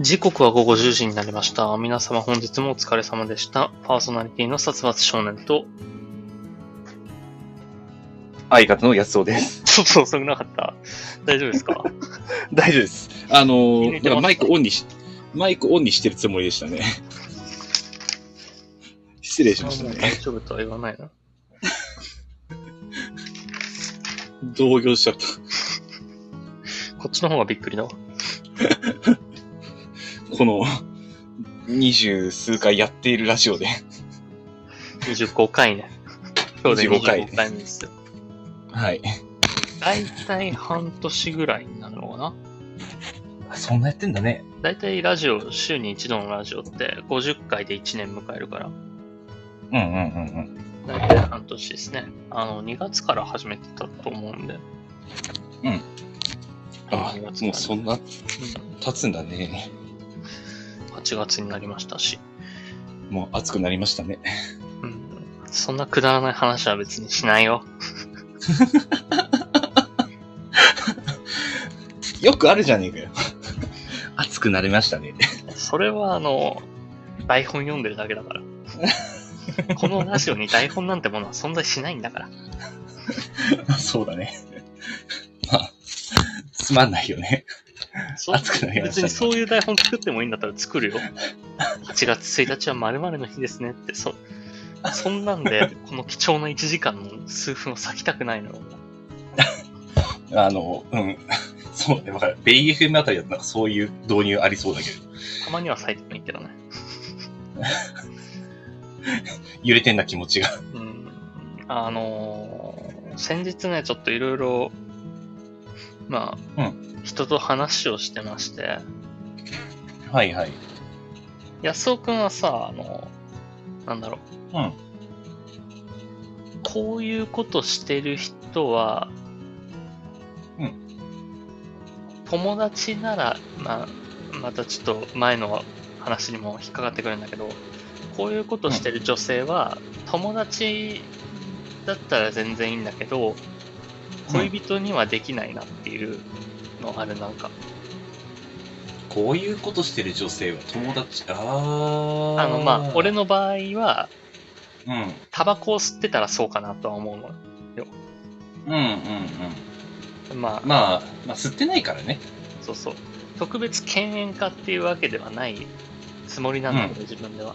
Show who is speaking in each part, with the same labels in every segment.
Speaker 1: 時刻は午後10時になりました。皆様本日もお疲れ様でした。パーソナリティの殺伐少年と、
Speaker 2: 相方の安尾です。
Speaker 1: ちょっと遅くなかった大丈夫ですか？
Speaker 2: 大丈夫です。あのー、
Speaker 1: 入れてます？
Speaker 2: だからマイクオンにし、マイクオンにしてるつもりでしたね。失礼しましたね。
Speaker 1: 大丈夫とは言わないな。
Speaker 2: 動揺しちゃった。
Speaker 1: こっちの方がびっくりだわ。
Speaker 2: この、二十数回やっているラジオで。
Speaker 1: 25回ね。今日で
Speaker 2: 25回
Speaker 1: 25回目ですよ。
Speaker 2: はい。
Speaker 1: だいたい半年ぐらいになるのかな
Speaker 2: そんなやってんだね。
Speaker 1: だいたいラジオ、週に一度のラジオって50回で1年迎えるから、
Speaker 2: うんうんうんうん。
Speaker 1: だいたい半年ですね。あの、2月から始めてたと思うんで。
Speaker 2: うん。あ
Speaker 1: 2月
Speaker 2: もうそんな
Speaker 1: うん
Speaker 2: 経つんだね。
Speaker 1: 8月になりましたし。
Speaker 2: もう暑くなりましたね。
Speaker 1: うん。そんなくだらない話は別にしないよ。
Speaker 2: よくあるじゃねえかよ。暑くなりましたね。
Speaker 1: それはあの、台本読んでるだけだから。このラジオに台本なんてものは存在しないんだから。
Speaker 2: そうだね。まあ、つまんないよね。
Speaker 1: そう
Speaker 2: 熱くなりましたね
Speaker 1: 別にそういう台本作ってもいいんだったら作るよ。8月1日は〇〇の日ですねって、そ、そんなんで、この貴重な1時間の数分を割きたくないのよ。
Speaker 2: あの、うん。そうね、わかる。ベイ FM あたりだとなんかそういう導入ありそうだけど。
Speaker 1: たまには咲いてもいいけどね。
Speaker 2: 揺れてんな気持ちが。
Speaker 1: うん。あのー先日ね、ちょっといろいろ、まあ、
Speaker 2: う
Speaker 1: 人と話をしてまして、
Speaker 2: はいはい。
Speaker 1: 安尾くんはさ、あの、なんだろう。
Speaker 2: うん。
Speaker 1: こういうことしてる人は、
Speaker 2: うん
Speaker 1: 友達なら、まあ、またちょっと前の話にも引っかかってくるんだけど、こういうことしてる女性は、友達だったら全然いいんだけど、恋人にはできないなっていうのある、なんか。
Speaker 2: こういうことしてる女性は友達、あー。
Speaker 1: あの、まあ、俺。の場合は、
Speaker 2: うん。
Speaker 1: タバコを吸ってたらそうかなとは思うの。
Speaker 2: うんうんうん。
Speaker 1: まあ、
Speaker 2: まあ、まあ、吸ってないからね。
Speaker 1: そうそう。特別犬猿家っていうわけではないつもりなんだけど、自分では。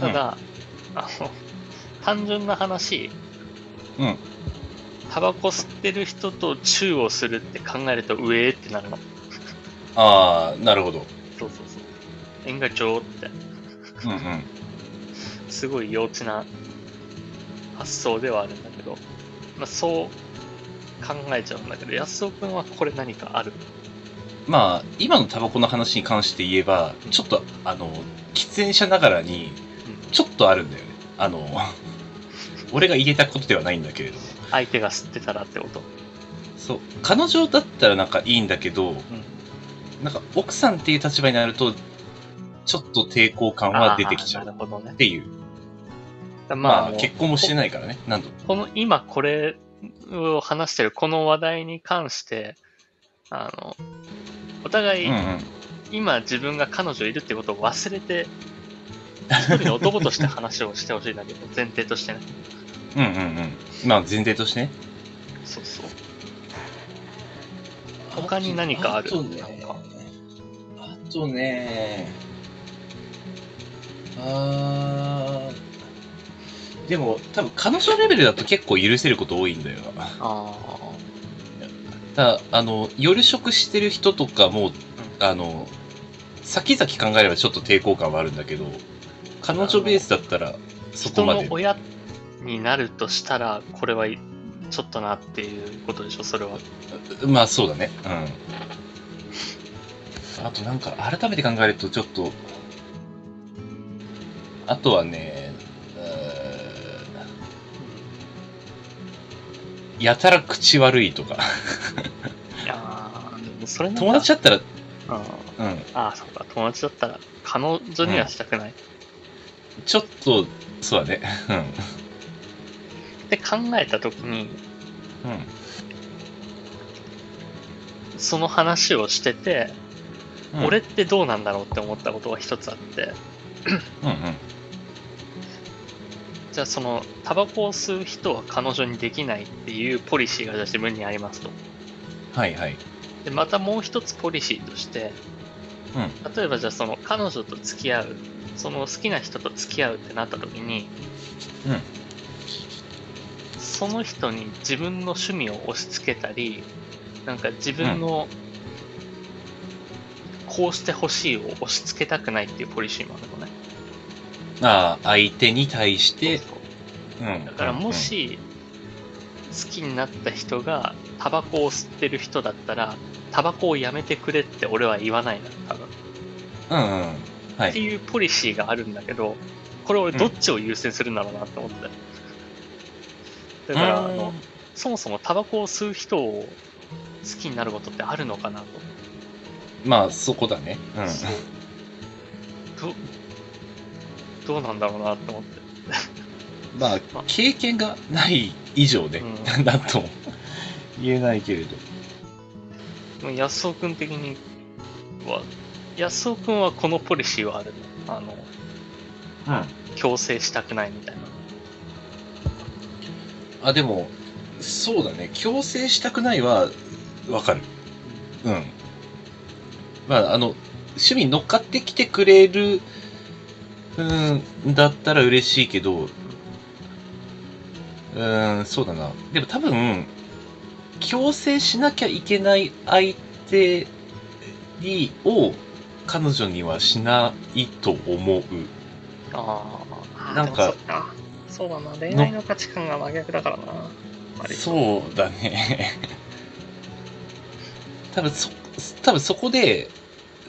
Speaker 1: ただ、あの、単純な話、
Speaker 2: うん。
Speaker 1: タバコ吸ってる人とチューをするって考えると、上ってなるの。
Speaker 2: あー、なるほど。
Speaker 1: そうそうそう。縁が上って、
Speaker 2: うんうん。
Speaker 1: すごい幼稚な発想ではあるんだけど、まあ、そう考えちゃうんだけど、安尾くんはこれ何かある？
Speaker 2: まあ、今のタバコの話に関して言えば、ちょっと、あの、喫煙者ながらに、ちょっとあるんだよね。あの、俺が言えたことではないんだけれども。
Speaker 1: 相手が吸ってたらってこと？
Speaker 2: そう。彼女だったらなんかいいんだけど、なんか奥さんっていう立場になると、ちょっと抵抗感は出てきちゃう
Speaker 1: あーなるほどね
Speaker 2: っ。ていう。
Speaker 1: ま
Speaker 2: まあ、
Speaker 1: あ、
Speaker 2: 結婚もしてないからね。なんと。
Speaker 1: この今これを話してるこの話題に関して、あの、お互い、
Speaker 2: うんうん。
Speaker 1: 今自分が彼女いるってことを忘れて、一人の男として話をしてほしいんだけど、前提としてね。
Speaker 2: うんうんうん。まあ、前提としてね。
Speaker 1: そうそう。他に何かある？
Speaker 2: あとね。あとね。あーでも、多分彼女レベルだと結構許せること多いんだよな。
Speaker 1: あ
Speaker 2: ただ、あの、夜食してる人とかも、あの、先々考えればちょっと抵抗感はあるんだけど、彼女ベースだったら、
Speaker 1: あ。
Speaker 2: そこまで。
Speaker 1: 人の親になるとしたら、これはちょっとなっていうことでしょ、それは。
Speaker 2: まあそうだね。うん。あとなんか改めて考えるとちょっと、あとはね、やたら口悪いとか。
Speaker 1: いやーでもそれ
Speaker 2: 友達だったら、
Speaker 1: うん
Speaker 2: うん、
Speaker 1: ああ、そうか。友達だったら、彼女にはしたくない。っ
Speaker 2: ちょっと、そうだね。
Speaker 1: て考えたときに、
Speaker 2: うん。うん。
Speaker 1: その話をしてて、
Speaker 2: うん
Speaker 1: 俺ってどうなんだろうって思ったことが一つあって、
Speaker 2: うんうん。
Speaker 1: じゃあその、タバコを吸う人は彼女にできないっていうポリシーがじゃあ自分にありますと。
Speaker 2: はいはい。
Speaker 1: で、またもう一つポリシーとして、
Speaker 2: うん。
Speaker 1: 例えばじゃあその彼女と付き合う、その好きな人と付き合うってなった時に、
Speaker 2: うん。
Speaker 1: その人に自分の趣味を押し付けたり、なんか自分の、こうしてほしいを押し付けたくないっていうポリシーもあるのね。
Speaker 2: ああ、相手に対して、
Speaker 1: そうそう
Speaker 2: うん。
Speaker 1: だからも
Speaker 2: うん、
Speaker 1: し、好きになった人がタバコを吸ってる人だったら、タバコをやめてくれって俺は言わないの、多分。
Speaker 2: うんうん。は
Speaker 1: って
Speaker 2: い。
Speaker 1: いうポリシーがあるんだけど、これ俺どっちを優先するんだろうなって思って。だから、あの、そもそもタバコを吸う人を好きになることってあるのかなと。
Speaker 2: まあ、そこだね。うん。
Speaker 1: どどうなんだろうなって思って。
Speaker 2: まあ、経験がない以上ね、
Speaker 1: う
Speaker 2: なんとも言えないけれど。
Speaker 1: 安尾君的には、安尾君はこのポリシーはあるの？あの、
Speaker 2: うん。
Speaker 1: 強制したくないみたいな。
Speaker 2: あ、でも、そうだね。強制したくないは、わかる。うん。まあ、あの、趣味に乗っかってきてくれる、うん、だったら嬉しいけど、うん、そうだな。でも多分、強制しなきゃいけない相手に、を、彼女にはしないと思う。
Speaker 1: ああ、
Speaker 2: なんか
Speaker 1: そうだな、恋愛の価値観が真逆だからな。割と
Speaker 2: そうだね。多分そ、多分そこで、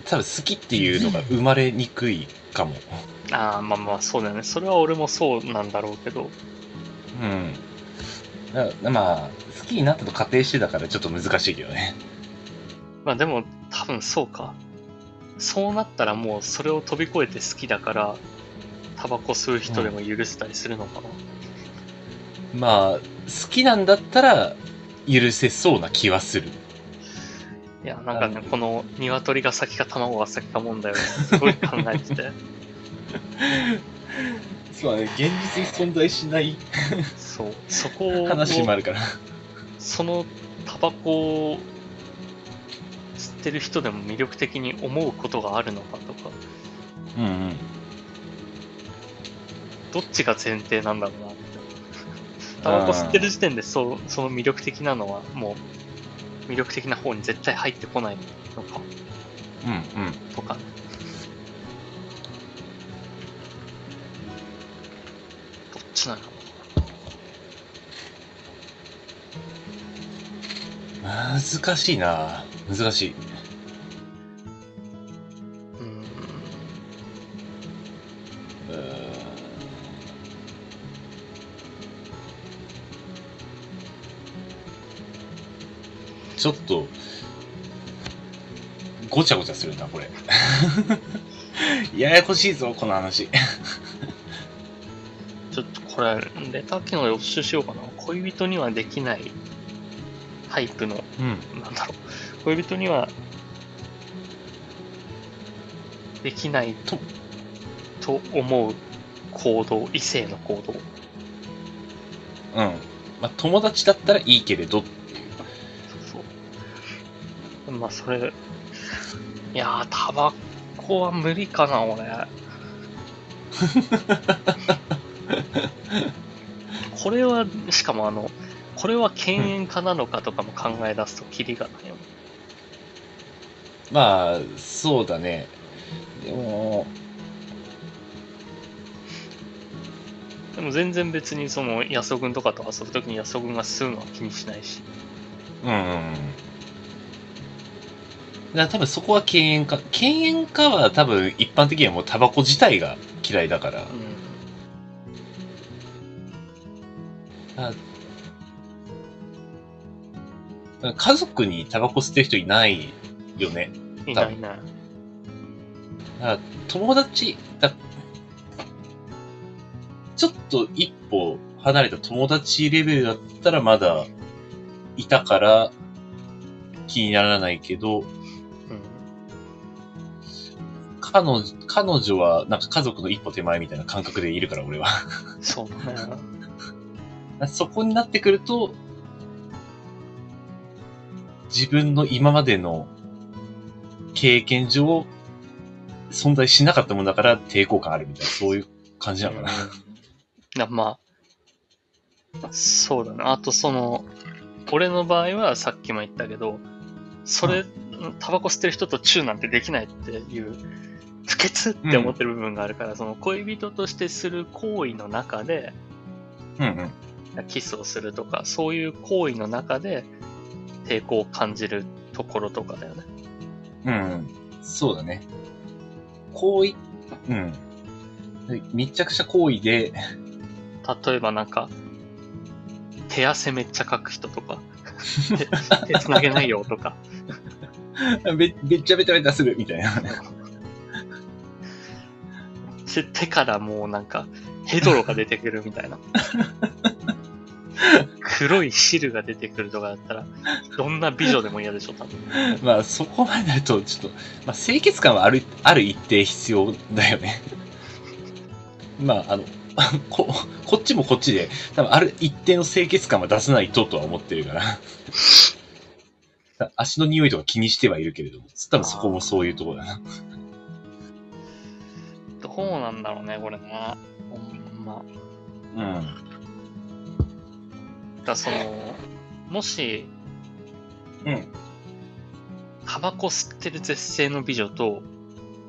Speaker 2: 多分好きっていうのが生まれにくいかも。
Speaker 1: ああ、まあまあそうだよね。それは俺もそうなんだろうけど。
Speaker 2: うん。だまあ、好きになったと仮定してたからちょっと難しいけどね。
Speaker 1: まあでも多分そうか。そうなったらもうそれを飛び越えて好きだから、タバコ吸う人でも許せたりするのかな。
Speaker 2: まあ、好きなんだったら許せそうな気はする。
Speaker 1: いや、なんかね、この鶏が先か卵が先か問題を すごい考えてて。
Speaker 2: そうだね、現実に存在しない
Speaker 1: そう、そこを、
Speaker 2: 話もあるから。
Speaker 1: そのタバコを吸ってる人でも魅力的に思うことがあるのかとか、
Speaker 2: うんうん。
Speaker 1: どっちが前提なんだろうなって。タバコ吸ってる時点でそうその魅力的なのはもう魅力的な方に絶対入ってこないのか
Speaker 2: うんうん。
Speaker 1: とかね。どっちなの？
Speaker 2: 難しいな難しい。ちょっと、ごちゃごちゃするな、これ。ややこしいぞ、この話。
Speaker 1: ちょっとこれ、レター機能で予習しようかな。恋人にはできないタイプの、
Speaker 2: うん。
Speaker 1: なんだろう。恋人にはできない
Speaker 2: と
Speaker 1: と思う行動、異性の行動。
Speaker 2: うん。まあ、友達だったらいいけれど。
Speaker 1: まあ、それ、いやー、タバコは無理かな、俺。これは、しかもあの、これは犬猿家なのかとかも考え出すとキリがないよね。
Speaker 2: まあ、そうだね。でも、
Speaker 1: でも全然別にその安尾君とかと遊ぶときに安尾君が吸うのは気にしないし。
Speaker 2: うんうんうん。だから多分そこは犬猿家。犬猿家は多分一般的にはもうタバコ自体が嫌いだから。
Speaker 1: うん。
Speaker 2: 家族にタバコ吸ってる人いないよね。
Speaker 1: いないね。
Speaker 2: だから友達だ、ちょっと一歩離れた友達レベルだったらまだいたから気にならないけど、
Speaker 1: うん。
Speaker 2: 彼女、彼女は、なんか家族の一歩手前みたいな感覚でいるから、俺は。
Speaker 1: そうだね。
Speaker 2: そこになってくると、自分の今までの経験上、存在しなかったものだから抵抗感あるみたいな、そういう感じなのかな。
Speaker 1: なまあ、そうだね。あとその、俺の場合はさっきも言ったけど、それ、タバコ吸ってる人とチューなんてできないっていう、不潔って思ってる部分があるから、その恋人としてする行為の中で、
Speaker 2: うんうん。
Speaker 1: キスをするとか、そういう行為の中で抵抗を感じるところとかだよね。
Speaker 2: うん。そうだね。行為、うん。密着した行為で、
Speaker 1: 例えばなんか、手汗めっちゃかく人とか、手手繋げないよとか、
Speaker 2: べ、べっちゃべちゃべちゃするみたいな。
Speaker 1: 手手からもうなんか、ヘドロが出てくるみたいな。黒い汁が出てくるとかだったら、どんな美女でも嫌でしょ、多分。
Speaker 2: まあ、そこまでなると、ちょっと、まあ、清潔感はある、ある一定必要だよね。まあ、あの、こ、こっちもこっちで、多分ある一定の清潔感は出さないととは思ってるから。足の匂いとか気にしてはいるけれども、多分そこもそういうところだな。
Speaker 1: どうなんだろうね、これな。ほんま。
Speaker 2: うん。
Speaker 1: だからその、もし、
Speaker 2: うん。
Speaker 1: タバコ吸ってる絶世の美女と、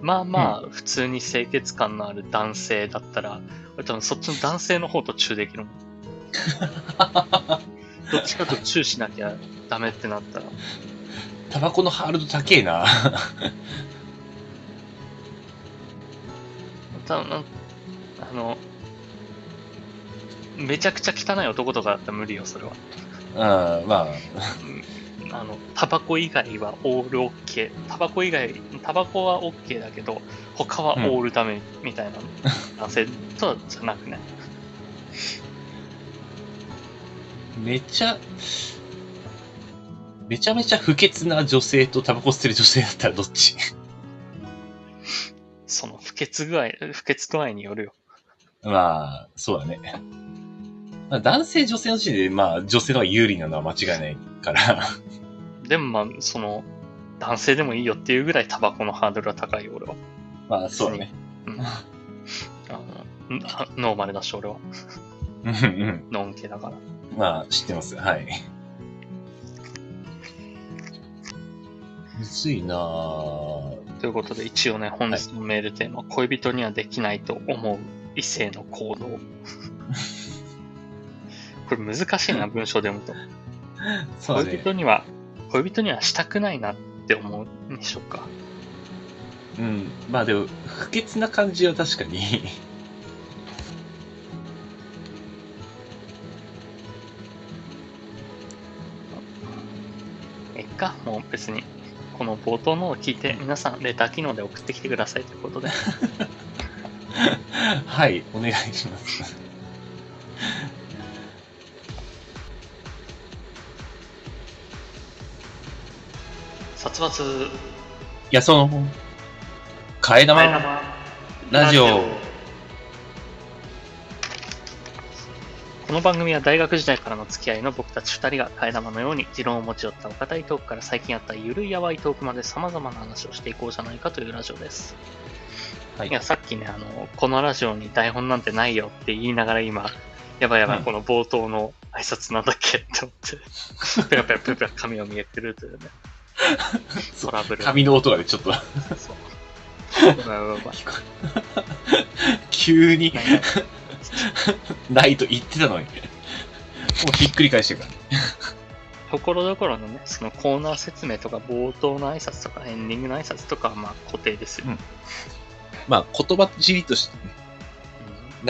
Speaker 1: まあまあ、普通に清潔感のある男性だったら、俺多分そっちの男性の方とチューできるもん。どっちかとチューしなきゃダメってなったら。
Speaker 2: タバコのハードル高えな。
Speaker 1: 多分なんあの、めちゃくちゃ汚い男とかだったら無理よ、それは。
Speaker 2: うん、まあ、
Speaker 1: あの、タバコ以外はオールオッケー。タバコ以外、タバコはオッケーだけど、他はオールダメみたいな男性とじゃなくね。
Speaker 2: めちゃ、めちゃめちゃ不潔な女性とタバコ吸ってる女性だったらどっち？
Speaker 1: その不潔具合、不潔度合いによるよ。
Speaker 2: まあ、そうだね。まあ、男性、女性の時点で、まあ、女性の方が有利なのは間違いないから。
Speaker 1: でもまあ、その、男性でもいいよっていうぐらいタバコのハードルは高いよ、俺は。
Speaker 2: まあ、そうだね。
Speaker 1: うん。あの、ノーマルだし、俺は。
Speaker 2: うんうん。
Speaker 1: ノンケだから。
Speaker 2: まあ、知ってます。はい。むずいなぁ。
Speaker 1: ということで、一応ね、本日のメールテーマ、恋人にはできないと思う異性の行動。これ難しいな、文章で読むと。
Speaker 2: ね。
Speaker 1: 恋人には、恋人にはしたくないなって思うんでしょうか。
Speaker 2: うん。まあでも、不潔な感じは確かに。
Speaker 1: えっか、もう別に、この冒頭のを聞いて、皆さん、レター機能で送ってきてくださいということで。
Speaker 2: はい、お願いします。
Speaker 1: 殺伐、
Speaker 2: いや、その、替え玉ラジオ。
Speaker 1: の番組は大学時代からの付き合いの僕たち二人が替え玉のように持論を持ち寄ったお堅いトークから最近あったゆるいやわいトークまで様々な話をしていこうじゃないかというラジオです。
Speaker 2: はい。
Speaker 1: いや、さっきね、あの、このラジオに台本なんてないよって言いながら今、やばいやばい、
Speaker 2: うん。
Speaker 1: この冒頭の挨拶なんだっけって思って、ペラペラペラペラ紙を見えてるというね、トラブル。
Speaker 2: 紙の音がね、ちょっと、
Speaker 1: そう。やばいやばいやばい
Speaker 2: 急に
Speaker 1: ない
Speaker 2: と言ってたのに。もうひっくり返してるから。
Speaker 1: ところどころのね、そのコーナー説明とか冒頭の挨拶とかエンディングの挨拶とかはまあ固定ですよ。
Speaker 2: うんまあ、言葉尻としてね、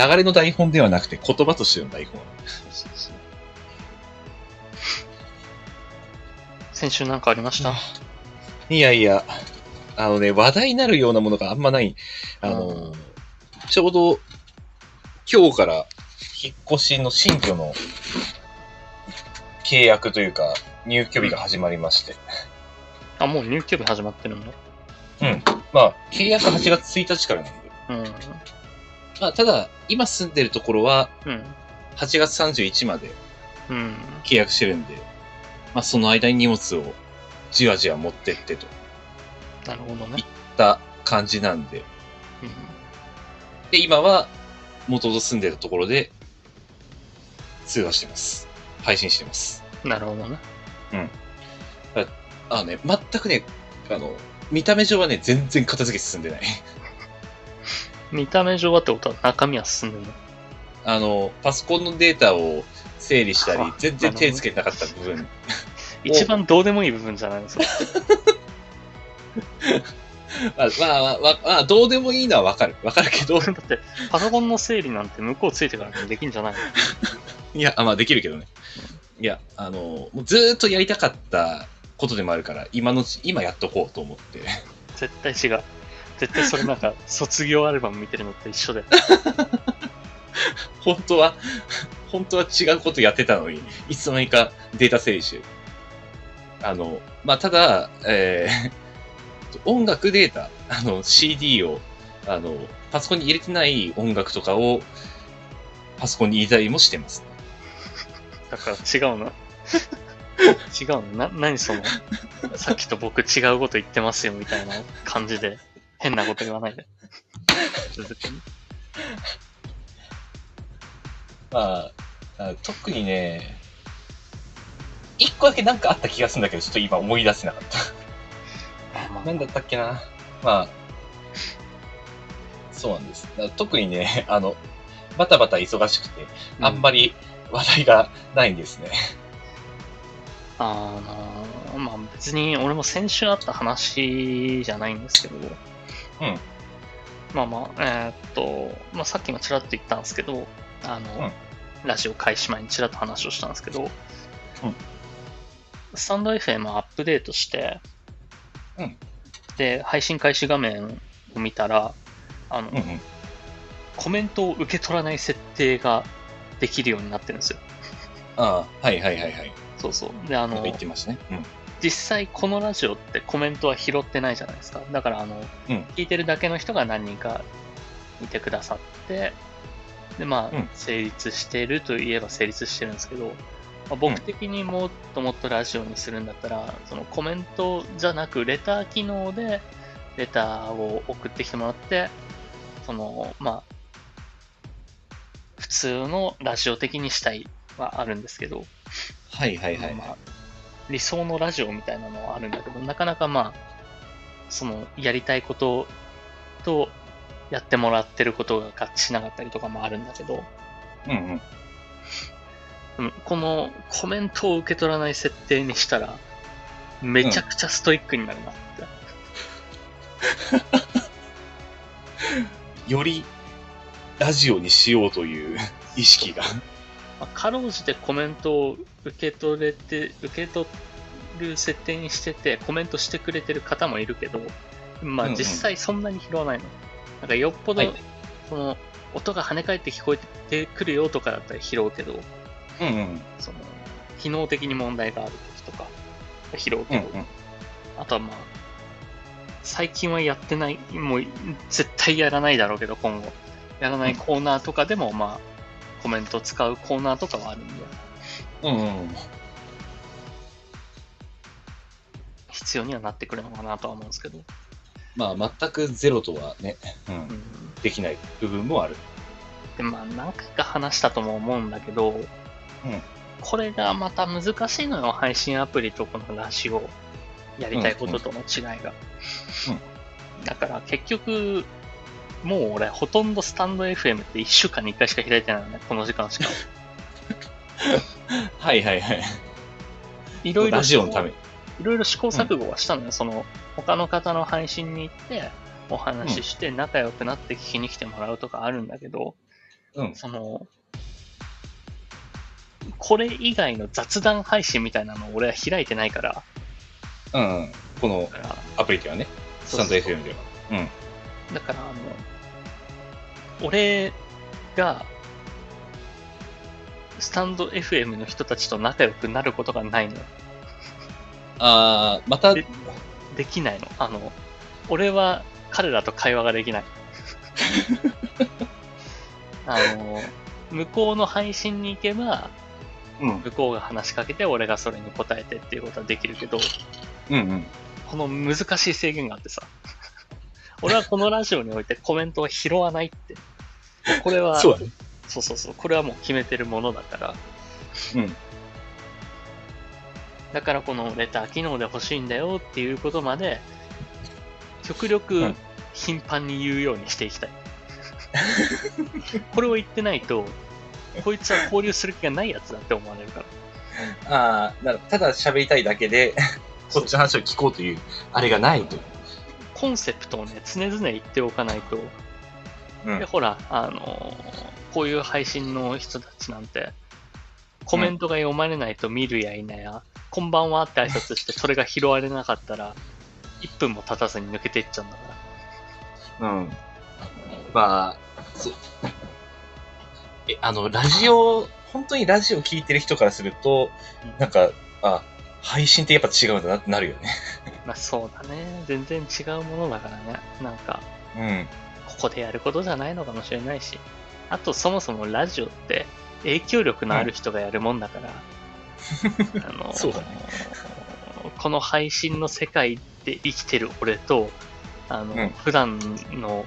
Speaker 2: 流れの台本ではなくて言葉としての台本。
Speaker 1: そうそうそう先週なんかありました？
Speaker 2: いやいや、あのね、話題になるようなものがあんまない。あの、
Speaker 1: うん
Speaker 2: ちょうど、今日から引っ越しの新居の契約というか、入居日が始まりまして。
Speaker 1: あ、もう入居日始まってるの？
Speaker 2: うまあ、契約8月1日からなんで。
Speaker 1: うん。
Speaker 2: まあ、ただ、今住んでるところは、
Speaker 1: うん。
Speaker 2: 8月31まで
Speaker 1: うん。
Speaker 2: 契約してるんで、まあ、その間に荷物をじわじわ持ってってといっ
Speaker 1: なるほどね。
Speaker 2: た感じなんで。で、今は、元々住んでるところで、通話してます。配信してます。
Speaker 1: うん。なるほどね。
Speaker 2: あのね、全くね、あの、見た目上はね、全然片付け進んでない。
Speaker 1: 見た目上はってことは中身は進んでるの？
Speaker 2: あの、パソコンのデータを整理したり
Speaker 1: あ、
Speaker 2: 全然手つけてなかった部分。
Speaker 1: 一番どうでもいい部分じゃないですか。
Speaker 2: まあ、まあ、まあ、まあまあ、どうでもいいのはわかる。わかるけど、
Speaker 1: だって、パソコンの整理なんて向こうついてからできんじゃないの？
Speaker 2: いや、あまあ、できるけどね。いや、あの、もうずーっとやりたかったことでもあるから、今のうち、今やっとこうと思って。
Speaker 1: 絶対違う。絶対それなんか、卒業アルバム見てるのと一緒で。
Speaker 2: 本当は、本当は違うことやってたのに、いつの間にかデータ整理してる。あの、まあ、ただ、えー音楽データ、あの、CD を、あの、パソコンに入れてない音楽とかを、パソコンに入れたりもしてます。
Speaker 1: だから違うの？違うの？な、何その、さっきと僕違うこと言ってますよみたいな感じで、変なこと言わないで。
Speaker 2: まあ、あ特にね、一個だけなんかあった気がするんだけど、ちょっと今思い出せなかった。
Speaker 1: あまあ
Speaker 2: なんだったっけな。まあ、そうなんです。特にね、あの、バタバタ忙しくて、あんまり話題がないんですね。
Speaker 1: あのまあ別に俺も先週あった話じゃないんですけど、
Speaker 2: うん。
Speaker 1: まあまあ、えーっと、まあさっきもちらっと言ったんですけど、あの、ラジオ開始前にちらっと話をしたんですけど、
Speaker 2: うん
Speaker 1: スタンド FM をアップデートして、
Speaker 2: うん
Speaker 1: で、配信開始画面を見たら、あの、
Speaker 2: うんうん。
Speaker 1: コメントを受け取らない設定ができるようになってるんですよ。
Speaker 2: ああ、はいはいはいはい。
Speaker 1: そうそう。で、あの
Speaker 2: ね。うん。
Speaker 1: 実際このラジオってコメントは拾ってないじゃないですか。だから、あの、
Speaker 2: うん
Speaker 1: 聞いてるだけの人が何人かいてくださって、で、まあ、
Speaker 2: うん
Speaker 1: 成立してるといえば成立してるんですけど、まあ、僕的にもっともっとラジオにするんだったら、そのコメントじゃなく、レター機能で、レターを送ってきてもらって、その、まあ、普通のラジオ的にしたいはあるんですけど、
Speaker 2: はいはいはい。
Speaker 1: まあ、理想のラジオみたいなのはあるんだけど、なかなかまあ、その、やりたいことと、やってもらってることが合致しなかったりとかもあるんだけど、
Speaker 2: うんうん。
Speaker 1: うんこのコメントを受け取らない設定にしたら、めちゃくちゃストイックになるなって。
Speaker 2: より、ラジオにしようという意識が。
Speaker 1: まあ、かろうじてコメントを受け取れて、受け取る設定にしてて、コメントしてくれてる方もいるけど、まあ
Speaker 2: うんうん
Speaker 1: 実際そんなに拾わないの。なんかよっぽど、
Speaker 2: はい
Speaker 1: その、音が跳ね返って聞こえてくるよとかだったら拾うけど、
Speaker 2: うんうん。
Speaker 1: その、機能的に問題がある時とか、拾うけど、
Speaker 2: うんうん。
Speaker 1: あとはまあ、最近はやってない、もう絶対やらないだろうけど、今後。やらないコーナーとかでも、まあ、コメント使うコーナーとかはあるんで、
Speaker 2: うんうん。
Speaker 1: 必要にはなってくるのかなとは思うんですけど。
Speaker 2: まあ、全くゼロとはね、う、
Speaker 1: うんん。
Speaker 2: できない部分もある。
Speaker 1: で、まあ、何回か話したとも思うんだけど、これがまた難しいのよ、配信アプリとこのラジオ。やりたいこととの違いが。だから結局、もう俺、ほとんどスタンド FM って1週間に1回しか開いてないのね、この時間しか。
Speaker 2: はいはいはい。
Speaker 1: いろいろ
Speaker 2: ラジオのために。
Speaker 1: いろいろ試行錯誤はしたのよ。その、他の方の配信に行って、お話しして仲良くなって聞きに来てもらうとかあるんだけど、
Speaker 2: うん。
Speaker 1: その、これ以外の雑談配信みたいなのを俺は開いてないから、
Speaker 2: うんうん。このアプリではね、スタンド FM では。うん。
Speaker 1: だから、あの、俺が、スタンド FM の人たちと仲良くなることがないのよ。
Speaker 2: あー、また、
Speaker 1: でできないの。あの、俺は彼らと会話ができない。あの、向こうの配信に行けば、
Speaker 2: うん。
Speaker 1: 向こうが話しかけて、俺がそれに答えてっていうことはできるけど、
Speaker 2: うんうん。
Speaker 1: この難しい制限があってさ、俺はこのラジオにおいてコメントを拾わないって。これは、
Speaker 2: そう。
Speaker 1: そうそうそう、これはもう決めてるものだから、
Speaker 2: うん。
Speaker 1: だからこのレター機能で欲しいんだよっていうことまで、極力
Speaker 2: うん
Speaker 1: 頻繁に言うようにしていきたい。これを言ってないと、こいつは交流する気がないやつだって思われるから。
Speaker 2: ああ、なるただ喋りたいだけで、こっちの話を聞こうという、あれがないと。
Speaker 1: コンセプトをね、常々言っておかないと、
Speaker 2: うん
Speaker 1: で、ほら、あのーこういう配信の人たちなんて、コメントが読まれないと見るやいなや、こんばんはって挨拶して、それが拾われなかったら、1分も経たずに抜けていっちゃうんだから。
Speaker 2: うん。まあ。え、あの、ラジオ、本当にラジオ聞いてる人からすると、なんか、あ、配信ってやっぱ違うんだなってなるよね。
Speaker 1: まあそうだね。全然違うものだからね。なんか、
Speaker 2: うん。
Speaker 1: ここでやることじゃないのかもしれないし。あと、そもそもラジオって影響力のある人がやるもんだから、あの
Speaker 2: そうだね
Speaker 1: この配信の世界で生きてる俺と、あの、
Speaker 2: うん
Speaker 1: 普段の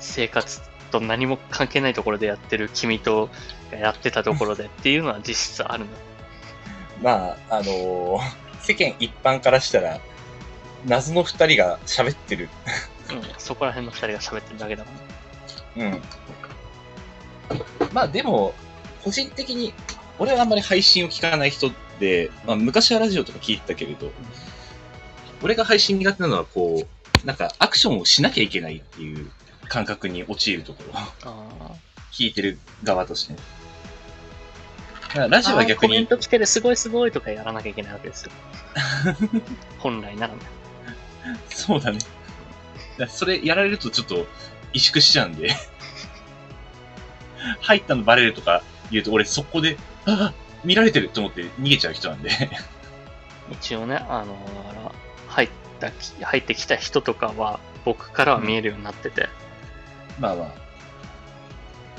Speaker 1: 生活と何も関係ないところでやってる君とがやってたところでっていうのは実質あるの。
Speaker 2: まあ、あのー世間一般からしたら、謎の二人が喋ってる。
Speaker 1: うん、そこら辺の二人が喋ってるだけだもん。
Speaker 2: うん。まあでも、個人的に、俺はあんまり配信を聞かない人で、まあ昔はラジオとか聞いてたけれど、俺が配信苦手なのはこう、なんかアクションをしなきゃいけないっていう感覚に陥るところ。聞いてる側としてラジオは逆に、
Speaker 1: コメント来てるすごいすごいとかやらなきゃいけないわけですよ。本来ならね。
Speaker 2: そうだね。だそれやられるとちょっと萎縮しちゃうんで、入ったのバレるとか言うと俺そこで、ああ、見られてると思って逃げちゃう人なんで。
Speaker 1: 一応ね、あの入ったき、入ってきた人とかは僕からは見えるようになってて、
Speaker 2: まあまあ。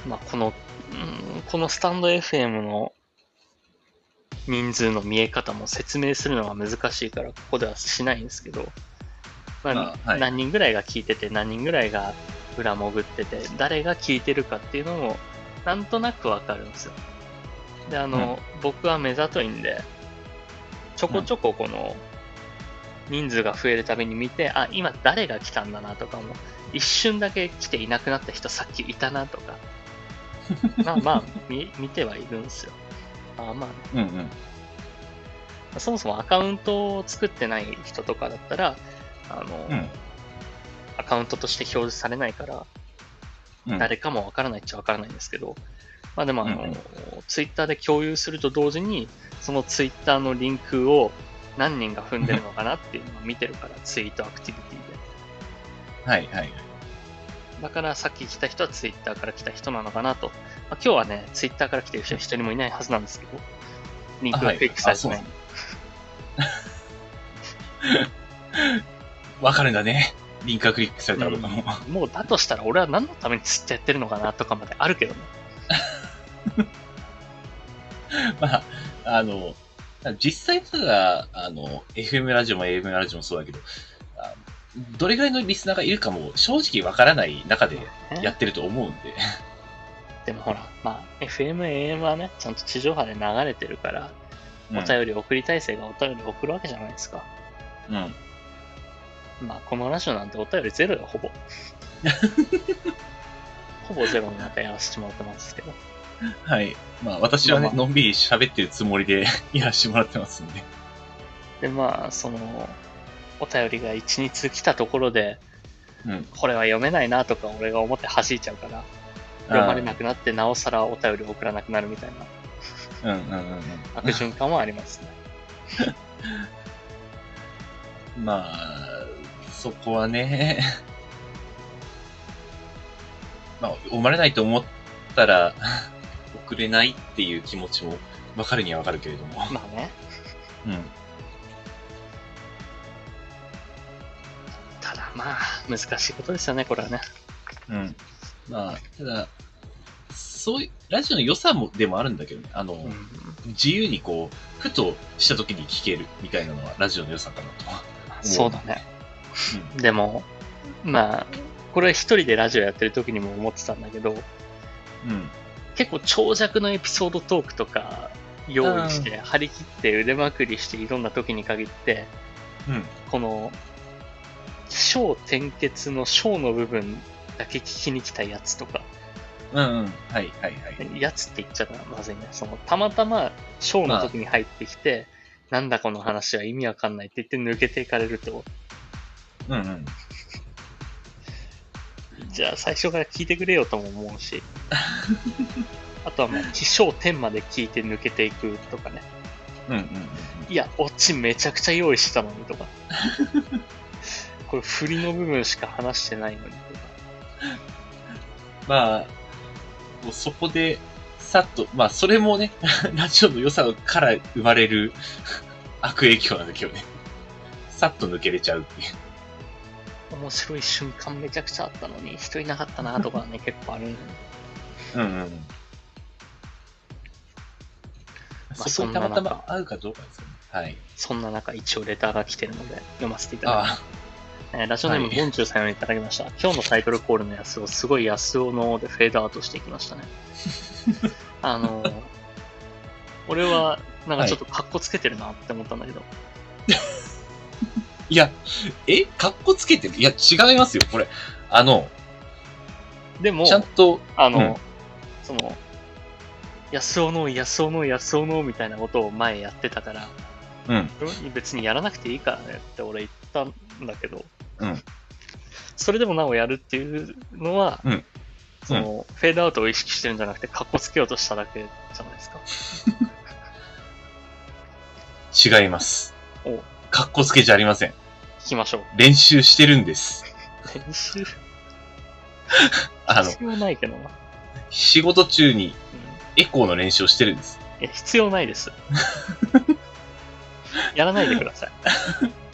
Speaker 1: まあこの、うんこのスタンド FM の人数の見え方も説明するのは難しいから、ここではしないんですけど、まあ
Speaker 2: まあはい
Speaker 1: 何人ぐらいが聞いてて、何人ぐらいが裏潜ってて、誰が聞いてるかっていうのも、なんとなくわかるんですよ。で、あの、僕は目ざといんで、ちょこちょここの、人数が増えるたびに見て、あ、今誰が来たんだなとかも、一瞬だけ来ていなくなった人さっきいたなとか、まあまあ、見見てはいるんですよ。まあまあね、
Speaker 2: うんうん。
Speaker 1: そもそもアカウントを作ってない人とかだったら、あの、
Speaker 2: うん。
Speaker 1: アカウントとして表示されないから、
Speaker 2: うん。
Speaker 1: 誰かもわからないっちゃわからないんですけど、まあでもあの、
Speaker 2: うんうん
Speaker 1: ツイッターで共有すると同時に、そのツイッターのリンクを何人が踏んでるのかなっていうのを見てるから、ツイートアクティビティで。
Speaker 2: はいはい。
Speaker 1: だからさっき来た人はツイッターから来た人なのかなと。まあ、今日はね、ツイッターから来てる人は一人もいないはずなんですけど、リンクがクリックされてない。
Speaker 2: わかるんだね。リンクがクリックされたかどうかも。
Speaker 1: もうだとしたら俺は何のためにツイッターやってるのかなとかまであるけどね。
Speaker 2: まあ、あの、実際ただ、あの、FM ラジオも AM ラジオもそうだけど、あどれぐらいのリスナーがいるかも正直わからない中でやってると思うんで。
Speaker 1: でもほら、まあ、FM、AM はね、ちゃんと地上波で流れてるから、
Speaker 2: うん
Speaker 1: お便り送りたい生がお便り送るわけじゃないですか。
Speaker 2: うん。
Speaker 1: まあ、このラジオなんてお便りゼロよ、ほぼ。ほぼゼロの中やらせてもらってますけど。
Speaker 2: はい。まあ私はね、のんびり喋ってるつもりで やらせてもらってますんで。
Speaker 1: で、まあ、その、お便りが1、2通来たところで、
Speaker 2: うん。
Speaker 1: これは読めないなとか俺が思って弾いちゃうから、読まれなくなってなおさらお便りを送らなくなるみたいな
Speaker 2: うんうんうんうん。
Speaker 1: 悪循環はありますね。
Speaker 2: まあ、そこはね、まあ、読まれないと思ったら、送れないっていう気持ちもわかるにはわかるけれども。
Speaker 1: まあね。
Speaker 2: うん。
Speaker 1: まあ、難しいことですよね、これはね。
Speaker 2: うん。まあ、ただ、そういう、ラジオの良さも、でもあるんだけどね。あの、
Speaker 1: うん。
Speaker 2: 自由にこう、ふとした時に聞けるみたいなのは、ラジオの良さかなと。
Speaker 1: そうだね。でも、まあ、これは一人でラジオやってる時にも思ってたんだけど、
Speaker 2: うん。
Speaker 1: 結構長尺のエピソードトークとか用意して、張り切って腕まくりしていろんな時に限って、
Speaker 2: うん。
Speaker 1: この、小転結の小の部分だけ聞きに来たやつとか、
Speaker 2: うんうん。はいはいはい。
Speaker 1: やつって言っちゃまずいね。その、たまたま小の時に入ってきて、なんだこの話は意味わかんないって言って抜けていかれると、
Speaker 2: うんうん。
Speaker 1: じゃあ最初から聞いてくれよとも思うし、あとはまあ、起承点まで聞いて抜けていくとかね。
Speaker 2: うんうん
Speaker 1: いや、オチめちゃくちゃ用意してたのにとか。これ振りの部分しか話してないのに。
Speaker 2: まあ、もうそこで、さっと、まあそれもね、ラジオの良さから生まれる 悪影響なんだけどね。さっと抜けれちゃうっていう。
Speaker 1: 面白い瞬間めちゃくちゃあったのに、人いなかったなとかね、結構あるんで
Speaker 2: うんうん。
Speaker 1: まあ
Speaker 2: そこにたまたま合うかどうかですよね。はい。
Speaker 1: そんな中、一応レターが来てるので、読ませていただきます。
Speaker 2: あ
Speaker 1: えーラジオネーム、
Speaker 2: はい
Speaker 1: ゴンチュウさんよりいただきました。今日のタイトルコールのやつをすごい安尾のでフェードアウトしていきましたね。あのー俺は、なんかちょっとカッコつけてるなって思ったんだけど、
Speaker 2: いや、え？かっこつけてる？いや、違いますよ、これ。あの、
Speaker 1: でも
Speaker 2: ち、ゃんと、
Speaker 1: あの、
Speaker 2: うん
Speaker 1: その、安尾の、安尾の、安尾のみたいなことを前やってたから、
Speaker 2: うん。
Speaker 1: 別にやらなくていいからねって俺言ったんだけど、
Speaker 2: うん
Speaker 1: それでもなおやるっていうのは、
Speaker 2: うん
Speaker 1: その、フェードアウトを意識してるんじゃなくて、カッコつけようとしただけじゃないですか。
Speaker 2: 違います。
Speaker 1: お
Speaker 2: かっこつけじゃありません。
Speaker 1: 聞きましょう。
Speaker 2: 練習してるんです。
Speaker 1: 練習、
Speaker 2: あの、
Speaker 1: 必要ないけどな。
Speaker 2: 仕事中に
Speaker 1: うん
Speaker 2: エコーの練習をしてるんです。
Speaker 1: いや、必要ないです。やらないでください。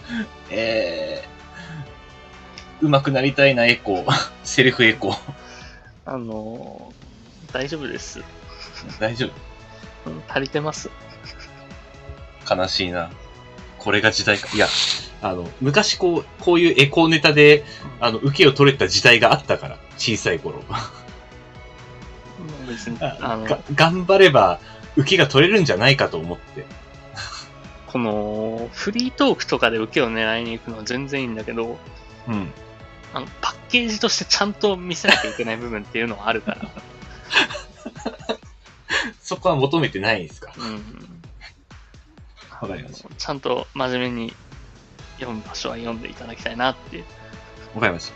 Speaker 2: えー、上手くなりたいな、エコー。セルフエコー。
Speaker 1: あのー大丈夫です。
Speaker 2: 大丈
Speaker 1: うん足りてます。
Speaker 2: 夫悲しいな。これが時代か。いや、あの、昔こう、こういうエコーネタで、あの、受けを取れた時代があったから、小さい頃。
Speaker 1: 別に、
Speaker 2: あ
Speaker 1: あの、
Speaker 2: が頑張れば、受けが取れるんじゃないかと思って。
Speaker 1: この、フリートークとかで受けを狙いに行くのは全然いいんだけど、
Speaker 2: うん。
Speaker 1: あのパッケージとしてちゃんと見せなきゃいけない部分っていうのはあるから。
Speaker 2: そこは求めてないんですか？
Speaker 1: うん。
Speaker 2: わかりました。
Speaker 1: ちゃんと真面目に読む場所は読んでいただきたいなっていう。
Speaker 2: わかりました。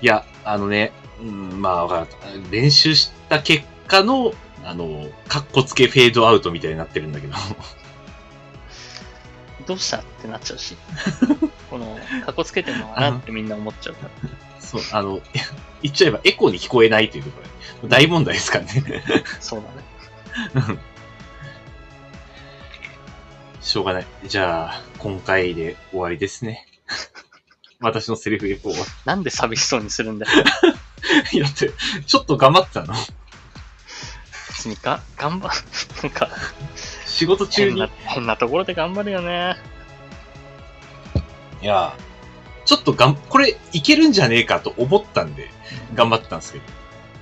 Speaker 2: いや、あのね、うん、まあわからん。練習した結果の、あの、カッコつけフェードアウトみたいになってるんだけど。
Speaker 1: どうしたってなっちゃうし。この、かっこつけてんのかなってみんな思っちゃうから。
Speaker 2: そう、あの、言っちゃえばエコーに聞こえないっていうところ、大問題ですからね。
Speaker 1: そうだね。
Speaker 2: しょうがない。じゃあ、今回で終わりですね。私のセリフエコーは。
Speaker 1: なんで寂しそうにするんだよ。
Speaker 2: いやだって、ちょっと頑張ってたの。
Speaker 1: 別にが、頑張、なんか、
Speaker 2: 仕事中に。
Speaker 1: 変な、変なところで頑張るよね。
Speaker 2: いや、ちょっとがん、これいけるんじゃねえかと思ったんで、頑張ってたんですけど。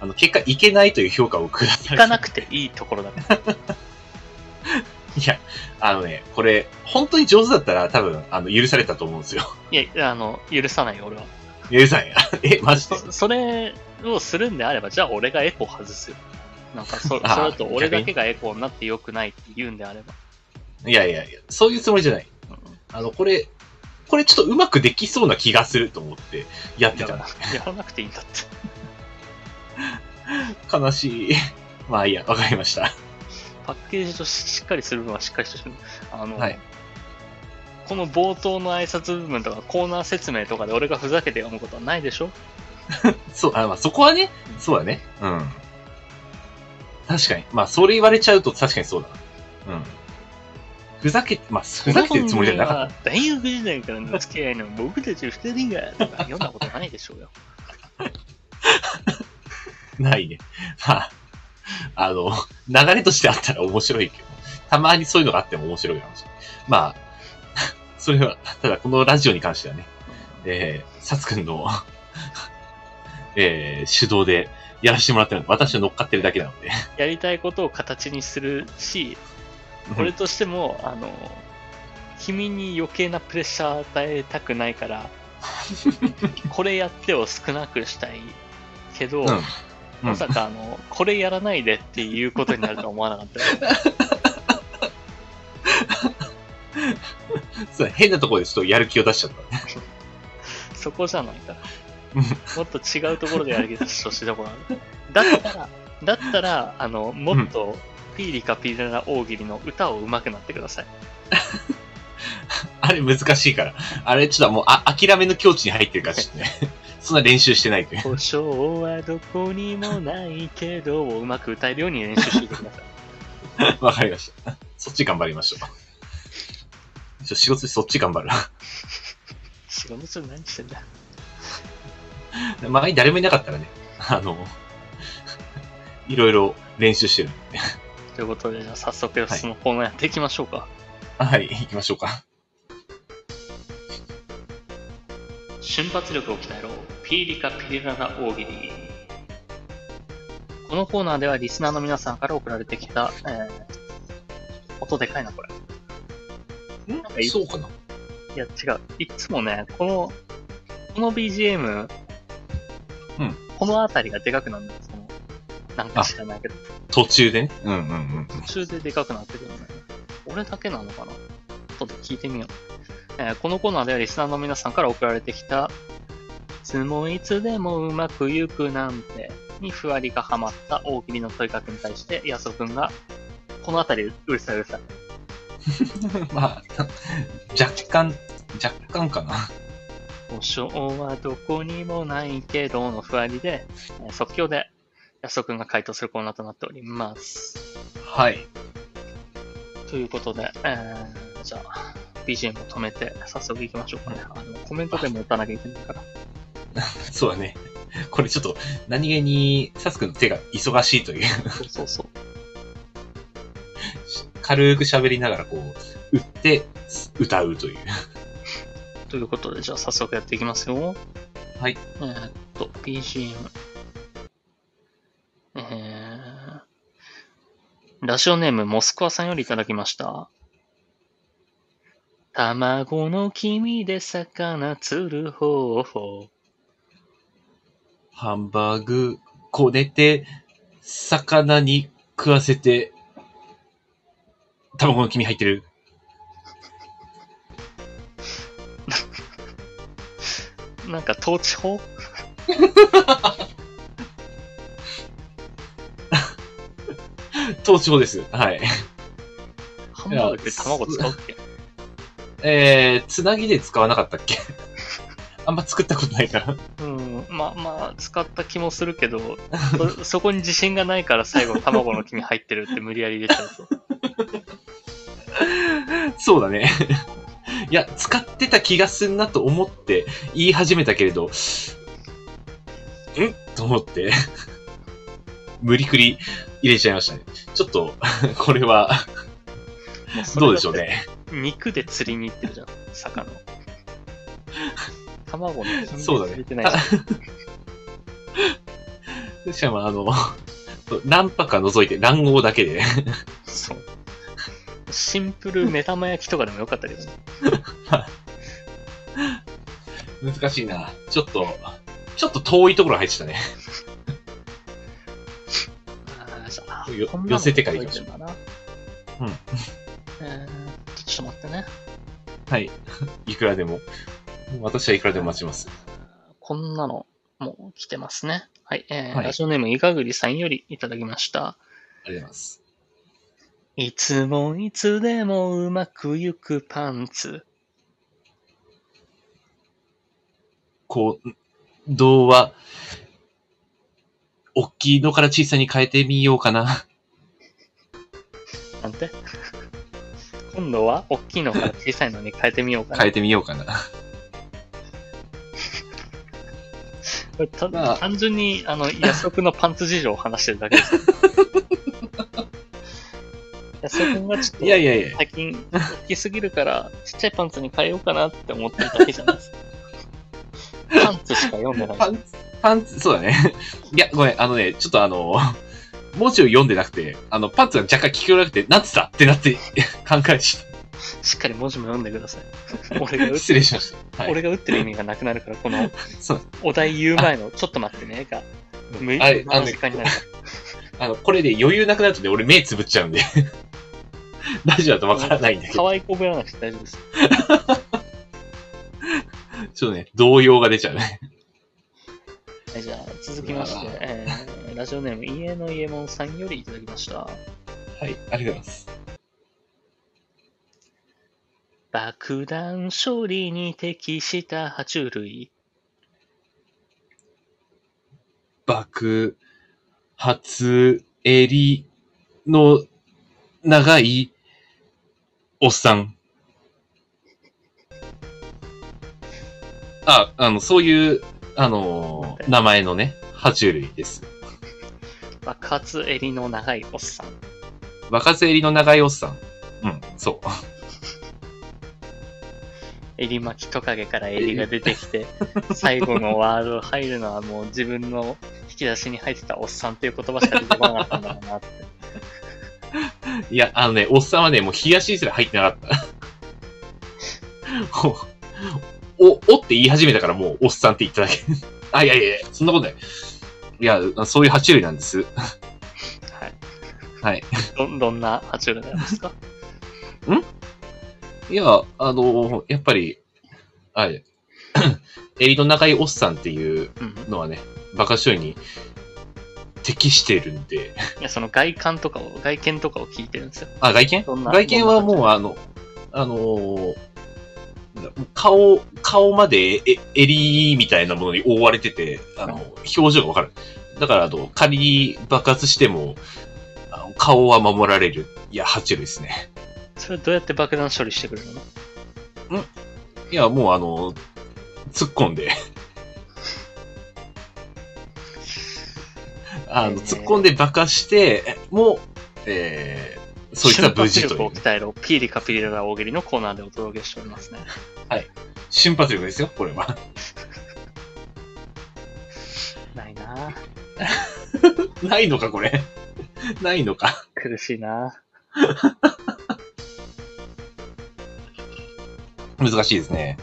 Speaker 2: あの、結果いけないという評価をくださ
Speaker 1: 行かなくていいところだから。
Speaker 2: いや、あのね、これ、本当に上手だったら多分、あの、許されたと思うんですよ。
Speaker 1: いや、あの、許さないよ、俺は。
Speaker 2: 許さんや。え、マジで？
Speaker 1: そそれをするんであれば、じゃあ俺がエコー外すよ。なんかそ、そ れ
Speaker 2: あー
Speaker 1: だと俺だけがエコーになって良くないって言うんであれば。
Speaker 2: いやいやいや、そういうつもりじゃない。
Speaker 1: うん
Speaker 2: あの、これ、これちょっとうまくできそうな気がすると思ってやってた
Speaker 1: やら。やらなくていいんだって。
Speaker 2: 悲しい。まあいいや、わかりました。
Speaker 1: パッケージとししっかりする分はしっかりしてる。あの、
Speaker 2: はい
Speaker 1: この冒頭の挨拶部分とかコーナー説明とかで俺がふざけて読むことはないでしょ？
Speaker 2: そう、あまあそこはね、そうだね。うん。確かに。まあそれ言われちゃうと確かにそうだな。うん。ふざけて、まあ、ふざけてるつもりじゃなかっ
Speaker 1: た。大学時代からの付き合いの僕たち二人が、とか読んだことないでしょうよ。
Speaker 2: た。ないね。まあ、あの、流れとしてあったら面白いけど、たまにそういうのがあっても面白いかもしれない。まあ、それは、ただこのラジオに関してはね、えー、サツくんの、えー、主導でやらせてもらってるので、私は乗っかってるだけなので。
Speaker 1: やりたいことを形にするし、俺としても、あの、君に余計なプレッシャー与えたくないから、これやってを少なくしたいけど、
Speaker 2: うんうん
Speaker 1: まさかあの、これやらないでっていうことになるとは思わなかったよ。
Speaker 2: そう変なところでちょっとやる気を出しちゃったね。
Speaker 1: そこじゃないから
Speaker 2: うん。
Speaker 1: もっと違うところでやる気出してほしいところ。だったら、だったら、あの、もっと、ピーリカピリラ大喜利の歌を上手くなってください。
Speaker 2: あれ難しいから。あれちょっともうあ諦めの境地に入ってるからちょっとね。そんな練習してないという。
Speaker 1: 保証はどこにもないけど、をうまく歌えるように練習してください。
Speaker 2: わかりました。そっち頑張りましょう。ちょ仕事でそっち頑張る。
Speaker 1: 仕事中何してんだ？
Speaker 2: 前に誰もいなかったらね、あの、いろいろ練習してるんで。
Speaker 1: ということで、じゃあ早速そのコーナーやっていきましょうか。
Speaker 2: はい、行きましょうか。
Speaker 1: 瞬発力を鍛えろ。ピーリカピリラな大喜利。このコーナーではリスナーの皆さんから送られてきた、えー、音でかいな、これ。
Speaker 2: ん？そうかな？い
Speaker 1: や、違う。いつもね、この、この BGM、
Speaker 2: うん
Speaker 1: このあたりがでかくなるんだよ。その、なんか知らないけど、
Speaker 2: 途中でね？うんうんうん。
Speaker 1: 途中ででかくなってるよね。俺だけなのかな？後で聞いてみよう。えーこのコーナーではリスナーの皆さんから送られてきた、いつもいつでもうまくゆくなんて、にふわりがはまった大喜利の問いかけに対して、やそくんが、このあたりうるさいうるさい。
Speaker 2: まあ、若干、若干かな。
Speaker 1: 保証はどこにもないけどのふわりで、えー即興で安尾くんが回答するコーナーとなっております。
Speaker 2: はい。
Speaker 1: ということで、えー、じゃあ、BGM を止めて早速行きましょうかね。あの、コメントでも打たなきゃいけないから。
Speaker 2: そうだね。これちょっと、何気に、サスくんの手が忙しいという、
Speaker 1: そうそうそう。
Speaker 2: 軽く喋りながらこう、打って、歌うという。
Speaker 1: ということで、じゃあ早速やっていきますよ。
Speaker 2: はい。
Speaker 1: えーっと、BGM。えー、ラジオネームモスクワさんよりいただきました。卵の黄身で魚釣る方法。
Speaker 2: ハンバーグ、こねて、魚に食わせて、卵の黄身入ってる。
Speaker 1: なんか統治法
Speaker 2: 東地方です。はい。
Speaker 1: ハンバーグって卵使うっけ
Speaker 2: えー、つなぎで使わなかったっけあんま作ったことないから。
Speaker 1: うん、まあまあ、使った気もするけど、そそこに自信がないから最後卵の黄身入ってるって無理やり入れちゃうと。
Speaker 2: そうだね。いや、使ってた気がすんなと思って言い始めたけれど、ん？と思って、無理くり入れちゃいましたね。ちょっと、これは、どうでしょうね。
Speaker 1: 肉で釣りに行ってるじゃん、魚。卵の
Speaker 2: そうだね。しかも、あの、何波か除いて卵黄だけで、
Speaker 1: そう。シンプル目玉焼きとかでもよかったけどね。
Speaker 2: 難しいな。ちょっと、ちょっと遠いところ入ってたね。
Speaker 1: あ
Speaker 2: よ寄せてから行きましょううん
Speaker 1: えー、ちょっと待ってね。
Speaker 2: はい。いくらでも。私はいくらでも待ちます。
Speaker 1: こんなの、もう来てますね。はい。えー
Speaker 2: はい
Speaker 1: ラジオネーム、いかぐりさんよりいただきました。
Speaker 2: ありがとうございます。
Speaker 1: いつもいつでもうまくゆくパンツ。
Speaker 2: こう、童話、大きいのから小さに変えてみようかな。
Speaker 1: なんて？今度は大きいのから小さいのに変えてみようかな。
Speaker 2: 変えてみようかな。
Speaker 1: これた
Speaker 2: まあ
Speaker 1: 単純に、あの、安岡のパンツ事情を話してるだけです。安岡君がちょっと、
Speaker 2: いやいやいや。
Speaker 1: 最近大きすぎるから、ちっちゃいパンツに変えようかなって思ってるだけじゃないですか。パンツしか読んでない。
Speaker 2: パンツ、パンツ、そうだね。いや、ごめん、あのね、ちょっとあの、文字を読んでなくて、あの、パンツが若干聞こえなくて、なんつったってなって、考えし
Speaker 1: しっかり文字も読んでください。俺が打
Speaker 2: た。
Speaker 1: っ
Speaker 2: 失礼しました。はい。
Speaker 1: 俺が打ってる意味がなくなるから、この。お題言う前の、ちょっと待ってね、が、無
Speaker 2: あれ
Speaker 1: 理な時間になるか
Speaker 2: あの、これで余裕なくなるとね、俺目つぶっちゃうんで。ラジオだとわからないんだ
Speaker 1: ら。
Speaker 2: けど、
Speaker 1: 可愛いこぶらなくて大丈夫です。
Speaker 2: ちょっとね、動揺が出ちゃうね。
Speaker 1: はい、じゃあ、続きましてえー、ラジオネーム、家の家門さんよりいただきました。
Speaker 2: はい、ありがとうございます。
Speaker 1: 爆弾処理に適した爬虫類。
Speaker 2: 爆発襟の長いおっさん。あ、あの、そういう、あのー名前のね、爬虫類です。
Speaker 1: 爆発襟の長いおっさん。
Speaker 2: 爆発襟の長いおっさん。うん、そう。
Speaker 1: 襟巻きトカゲから襟が出てきて、最後のワード入るのはもう自分の引き出しに入ってたおっさんっていう言葉しか出てこなかったんだろうなって。
Speaker 2: いや、あのね、おっさんはね、もう冷やしすら入ってなかった。お、おって言い始めたからもうおっさんって言っただけ。あ、いやいやいや、そんなことない。いや、そういう爬虫類なんです。
Speaker 1: はい。
Speaker 2: はい。
Speaker 1: ど、どんな爬虫類なんですか？
Speaker 2: いや、あのやっぱり、あれ、襟の長いおっさんっていう
Speaker 1: うん。
Speaker 2: のはね、バカ種類に適してるんで。
Speaker 1: いや、その外観とかを、外見とかを聞いてるんですよ。
Speaker 2: あ、外見？外見はもうあの、あのー顔、顔までえ襟みたいなものに覆われてて、あの、表情がわかる。だから、あの、仮に爆発しても、あの顔は守られる。いや、爬虫類ですね。
Speaker 1: それどうやって爆弾処理してくれるの？
Speaker 2: いや、もうあの、突っ込んで。あの、
Speaker 1: えー
Speaker 2: 突っ込んで爆破して、もう、えー、そいつは無事という
Speaker 1: 瞬発力を。鍛えろ、ピーリカピリララ大喜利のコーナーでお届けしておりますね。
Speaker 2: 瞬発力ですよ、これは。
Speaker 1: ないなぁ。
Speaker 2: ないのか、これ。ないのか。
Speaker 1: 苦しいな
Speaker 2: 難しいですね。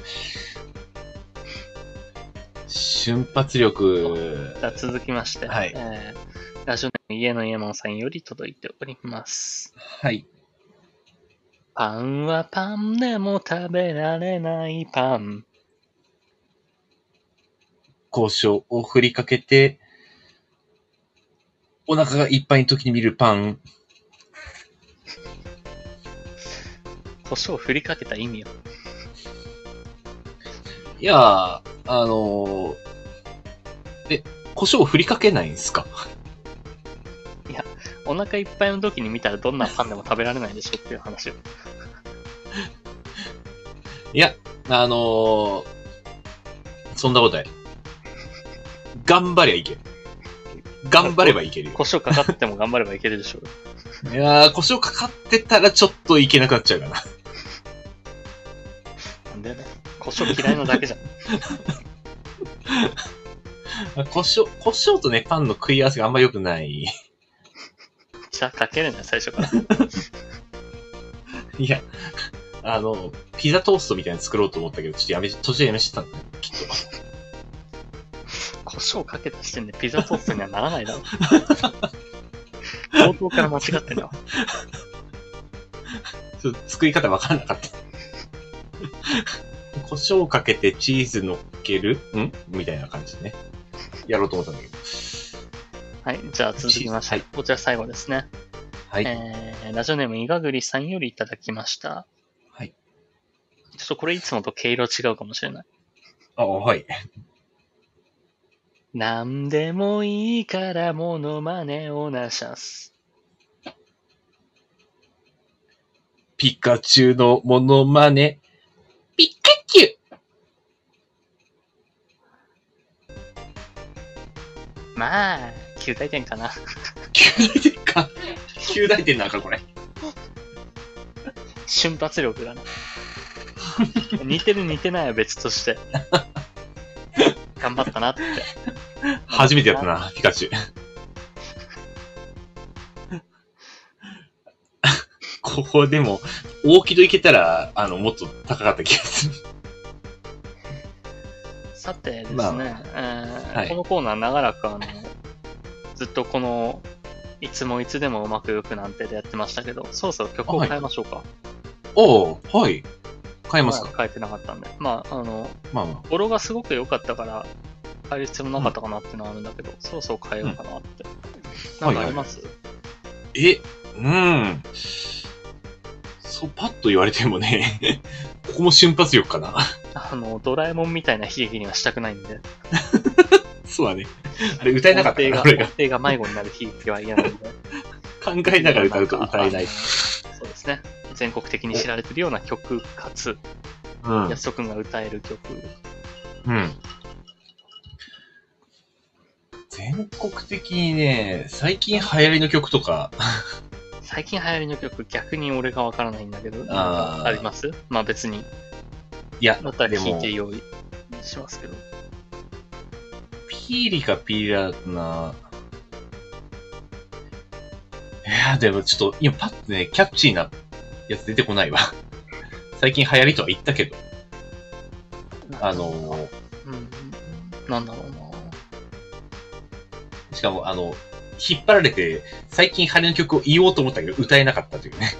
Speaker 2: 瞬発力
Speaker 1: 続きまして、
Speaker 2: はい
Speaker 1: えーラジオネーム家の家門さんより届いております。
Speaker 2: はい。
Speaker 1: パンはパンでも食べられないパン。
Speaker 2: 交渉を振りかけて、お腹がいっぱいの時に見るパン。
Speaker 1: 胡椒を振りかけた意味を。
Speaker 2: いやー、あのー、え、胡椒を振りかけないんですか？
Speaker 1: お腹いっぱいの時に見たらどんなパンでも食べられないでしょっていう話を。
Speaker 2: いや、あのー、そんなことない。頑張りゃいける。頑張ればいけるよ。
Speaker 1: 胡椒かかっても頑張ればいけるでしょう。
Speaker 2: いやー、胡椒かかってたらちょっといけなくなっちゃうかな。
Speaker 1: なんでね。胡椒嫌いなだけじゃん。
Speaker 2: 胡椒、胡椒とね、パンの食い合わせがあんま良くない。
Speaker 1: じゃあかけるなよ、最初から。
Speaker 2: いや、あの、ピザトーストみたいなの作ろうと思ったけど、ちょっとやめ、途中でやめちゃったんだね、きっと。
Speaker 1: 胡椒かけた時点でピザトーストにはならないだろ。冒頭から間違ってんだわ。
Speaker 2: ちょっと作り方わからなかった。胡椒かけてチーズ乗っける？ん？みたいな感じでね。やろうと思ったんだけど。
Speaker 1: はい、じゃあ続きまして、
Speaker 2: はい
Speaker 1: こちら最後ですね。
Speaker 2: はい。
Speaker 1: えー、ラジオネームいがぐりさんよりいただきました。
Speaker 2: はい。
Speaker 1: ちょっとこれいつもと毛色違うかもしれない。
Speaker 2: あ、はい。
Speaker 1: なんでもいいからモノマネをなしゃす。
Speaker 2: ピカチュウのモノマネ。ピカ
Speaker 1: まあ、9大点かな。
Speaker 2: 九大点か。九大点なんかこれ。
Speaker 1: 瞬発力がな。似てる似てないは別として。頑張ったなって。
Speaker 2: 初めてやったな、ピカチュウ。ここでも、大木戸いけたら、あの、もっと高かった気がする。
Speaker 1: さてですね、
Speaker 2: まあ
Speaker 1: えー
Speaker 2: はい
Speaker 1: このコーナー長らくあの、ずっとこの、いつもいつでもうまくいくなんてでやってましたけど、そろそろ曲を変えましょうか。
Speaker 2: おおはい。変えますか？
Speaker 1: 変えてなかったんで。まあ、あの、
Speaker 2: まあま
Speaker 1: 語呂がすごく良かったから、変える必要もなかったかなっていうのはあるんだけど、そろそろ変えようかなって。なんかあります、
Speaker 2: え、うん。そう、パッと言われてもね、ここも瞬発力かな。
Speaker 1: あの、ドラえもんみたいな悲劇にはしたくないんで。
Speaker 2: そうだね。あれ歌えなかったから、俺が
Speaker 1: が迷子になる悲劇は嫌なんで。
Speaker 2: 考えながら歌うと歌えない。
Speaker 1: そうですね。全国的に知られてるような曲かつ、
Speaker 2: うん。
Speaker 1: 安人くんが歌える曲。
Speaker 2: うん。全国的にね、最近流行りの曲とか、
Speaker 1: 最近流行りの曲、逆に俺がわからないんだけど、
Speaker 2: あー
Speaker 1: あります？まあ別に、
Speaker 2: いや
Speaker 1: だった、聞いて、用意しますけど。
Speaker 2: ピーリかピーラーな。いや、でもちょっと、今パッとね、キャッチーなやつ出てこないわ。最近流行りとは言ったけど、あの
Speaker 1: うん、なんだろうな
Speaker 2: しかも、あの、引っ張られて、最近流行りの曲を言おうと思ったけど、歌えなかったというね。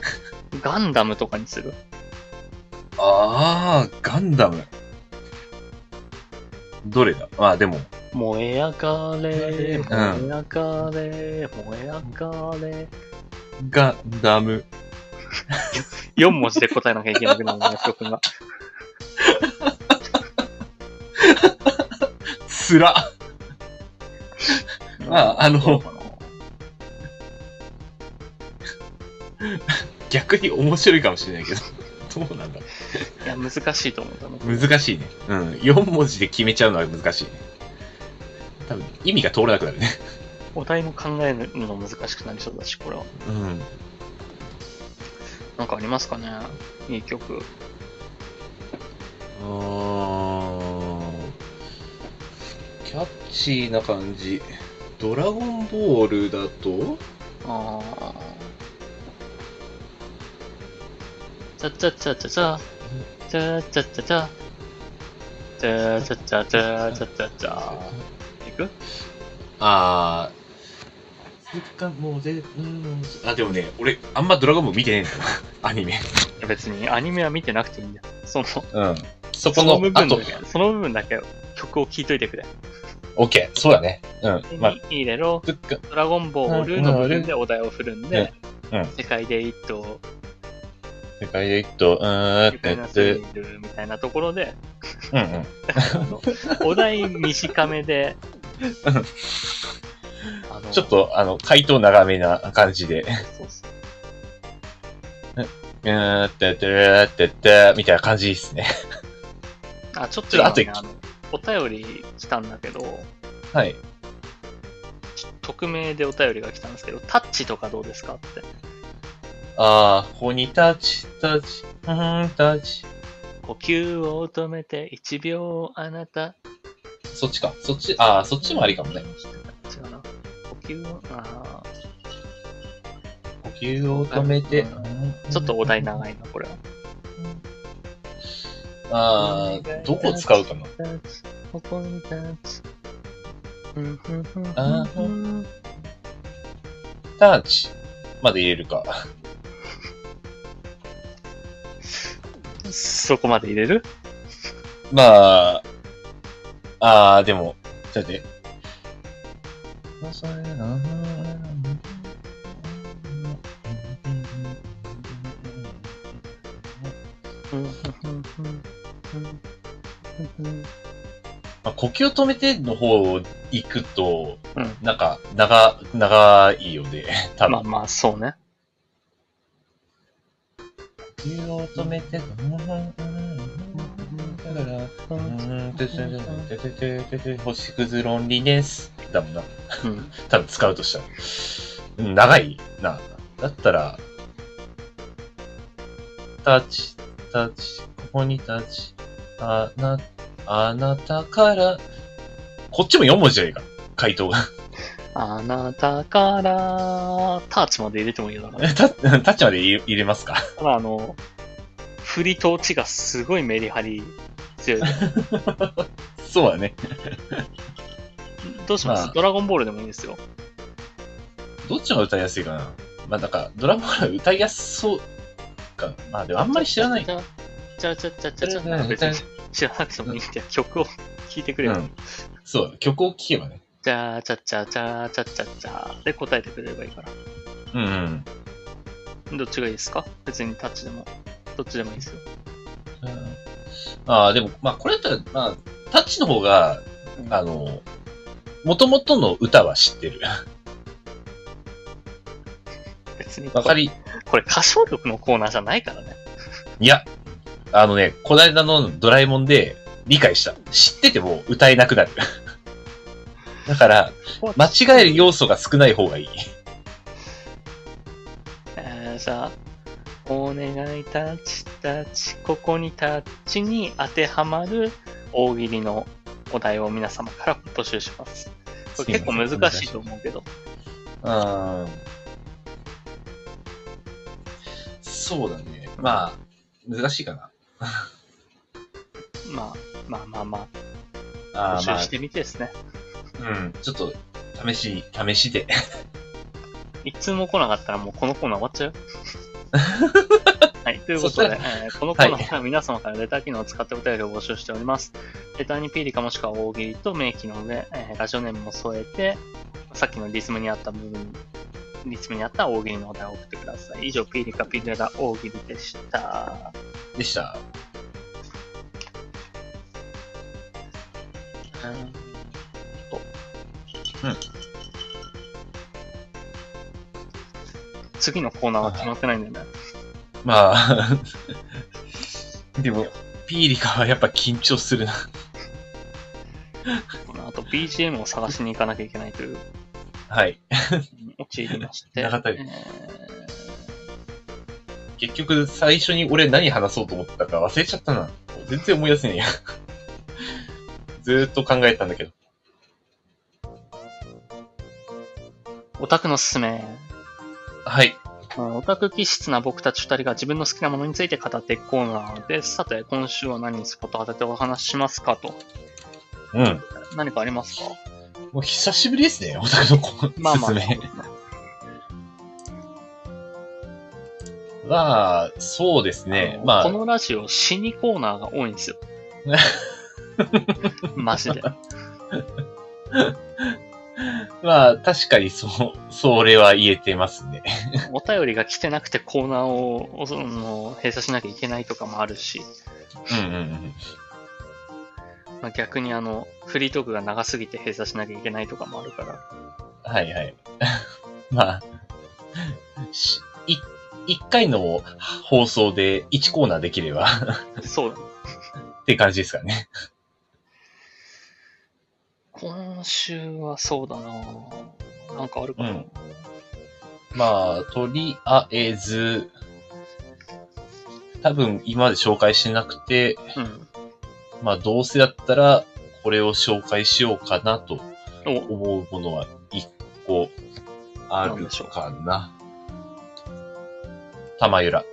Speaker 1: ガンダムとかにする？
Speaker 2: あー、ガンダム。どれだ？まあでも、
Speaker 1: 燃え上がれ、
Speaker 2: うん
Speaker 1: 燃え上がれ、燃え上がれ。
Speaker 2: ガンダム。
Speaker 1: 4文字で答えなきゃいけなくなるね、曲が。
Speaker 2: つら。まああの逆に面白いかもしれないけど。どうなんだろ
Speaker 1: いや、難しいと思うんだね。
Speaker 2: う。難しいね。うん。4文字で決めちゃうのは難しいね。多分、意味が通らなくなるね。
Speaker 1: お題も考えるの難しくなりそうだし、これは。
Speaker 2: うん。
Speaker 1: なんかありますかねいい曲。
Speaker 2: あーキャッチーな感じ。ドラゴンボールだと？
Speaker 1: ああ。チャチャチャチャチャ。チャチャチャチャ。チャチャチャチャチャチャチャ。いく？
Speaker 2: あー。もうぜ、うん。あ、でもね、俺、あんまドラゴンボール見てねえんだよな。アニメ。
Speaker 1: 別にアニメは見てなくていいんだよ。その、
Speaker 2: うん。そこ
Speaker 1: その部分だ、け、その部分だけ曲を聴いといてくれ。
Speaker 2: オッケー。そうだね。うん。まあ、
Speaker 1: に入れろ。ドラゴンボールの部分でお題を振るんで、世界で一頭、
Speaker 2: 世界で一と、うーん、
Speaker 1: 愉
Speaker 2: って
Speaker 1: 快なスリ
Speaker 2: って、
Speaker 1: ルみたいなところで、
Speaker 2: うんうん。
Speaker 1: お題短めで、あ の
Speaker 2: ちょっ、と、あの、回答長めな感じで、
Speaker 1: そうそう
Speaker 2: うーん、ってってってってって、みたいな感じですね。
Speaker 1: あ、ちょっと今、ね、あの、お便り来たんだけど、
Speaker 2: はい。
Speaker 1: 匿名でお便りが来たんですけど、タッチとかどうですかって。
Speaker 2: あー、ホニタッチ、タッチ、うーん、タッチ。
Speaker 1: 呼吸を止めて1秒あなた。
Speaker 2: そっちか。そっち、あー、そっちもありかもね。
Speaker 1: 違うな。呼吸を、あ
Speaker 2: 呼吸を止めて。
Speaker 1: ーちょっとお題長いな、これは。
Speaker 2: あー、どこ使うかな。
Speaker 1: ここにタッチ。うんふんふんふん
Speaker 2: あ
Speaker 1: ふん
Speaker 2: タッチまで入れるか。
Speaker 1: そこまで入れる？
Speaker 2: まあ、あー、でも、ちょっと待って。まあ、呼吸を止めての方行くと、
Speaker 1: うん
Speaker 2: なんか、長、長いよね。多分。
Speaker 1: まあまあ、そうね。
Speaker 2: 湯を止めて、だから、うん、ててててててて星屑ロンリネス。だもんな。
Speaker 1: うん。
Speaker 2: 多分使うとしたら。長いな。だったら、タッチ、タッチ、ここにタッチ、あな、あなたから、こっちも4文字じゃねえか。回答が。
Speaker 1: あなたから、タッチまで入れてもいいよだから。
Speaker 2: タッタッチまで入れ入れますか。
Speaker 1: ただあの、振りと落ちがすごいメリハリ強い。
Speaker 2: そうだね。
Speaker 1: どうします、
Speaker 2: まあ
Speaker 1: ドラゴンボールでもいいですよ。
Speaker 2: どっちが歌いやすいかな？まあ、なんか、ドラマが歌いやすそうか。まあ、でもあんまり知らない。
Speaker 1: じゃじゃじゃじゃじゃじゃじゃ別に知らなくてもいいんだよ。曲を聴いてくれば。
Speaker 2: うん。そう、曲を聴けばね。
Speaker 1: じゃじゃじゃじゃじゃじゃじゃで答えてくれればいいから。
Speaker 2: うんうん。
Speaker 1: どっちがいいですか別にタッチでも。どっちでもいいですよ。
Speaker 2: ああ、でも、まあ、これだったら、まあ、タッチの方が、あの、元々の歌は知ってる。
Speaker 1: 別に
Speaker 2: わかり、
Speaker 1: これ歌唱力のコーナーじゃないからね。
Speaker 2: いや、あのね、この間のドラえもんで理解した。知ってても歌えなくなる。だから、間違える要素が少ない方がいい。
Speaker 1: えー、じゃあ、お願いタッチタッチ、ここにタッチに当てはまる大喜利のお題を皆様から募集します。これ結構難しいと思うけど。
Speaker 2: うん。そうだね。まあ、難しいかな。
Speaker 1: まあ、まあまあまあ、
Speaker 2: あーま
Speaker 1: 募集してみてですね。
Speaker 2: あ、うん。ちょっと、試し、試しで。
Speaker 1: 一通も来なかったらもうこのコーナー終わっちゃうよ。はい。ということで、えーこのコーナーでは皆様からレター機能を使ってお便りを募集しております。レターにピーリカもしくは大喜利と明記の上、えーラジオネームも添えて、さっきのリズムにあった部分、リズムにあった大喜利のお題を送ってください。以上、ピーリカピグラ大喜利でした。
Speaker 2: でした。
Speaker 1: うーん次のコーナーは決まってないんだよね。
Speaker 2: まあ、でも、ピーリカはやっぱ緊張するな。
Speaker 1: この後 BGM を探しに行かなきゃいけないという、
Speaker 2: はい。
Speaker 1: 陥りまして。
Speaker 2: 長田
Speaker 1: えー
Speaker 2: 結局、最初に俺何話そうと思ったか忘れちゃったな。全然思い出せねえや。ずーっと考えたんだけど。
Speaker 1: オタクのすすめ。
Speaker 2: はい。
Speaker 1: オタク気質な僕たち二人が自分の好きなものについて語っていくコーナーです。さて、今週は何にスポット当ててお話ししますかと。
Speaker 2: うん。
Speaker 1: 何かありますか？
Speaker 2: もう久しぶりですね、オタクの子、
Speaker 1: まあまあ
Speaker 2: すすめ。まあ、そうですね。まあ、
Speaker 1: このラジオ死にコーナーが多いんですよ。マジで。
Speaker 2: まあ、確かにそう、それは言えてますね。
Speaker 1: お便りが来てなくてコーナーをその閉鎖しなきゃいけないとかもあるし、
Speaker 2: うんうんうん。
Speaker 1: まあ、逆にあの、フリートークが長すぎて閉鎖しなきゃいけないとかもあるから。
Speaker 2: はいはい。まあ、しい一回の放送で1コーナーできれば
Speaker 1: そうだ。
Speaker 2: って感じですかね。
Speaker 1: 今週はそうだななんかあるかな、
Speaker 2: うんまあ、とりあえず、多分今まで紹介してなくて、
Speaker 1: うん。
Speaker 2: まあどうせだったらこれを紹介しようかなと
Speaker 1: お、
Speaker 2: 思うものは一個あるかな。玉ゆら。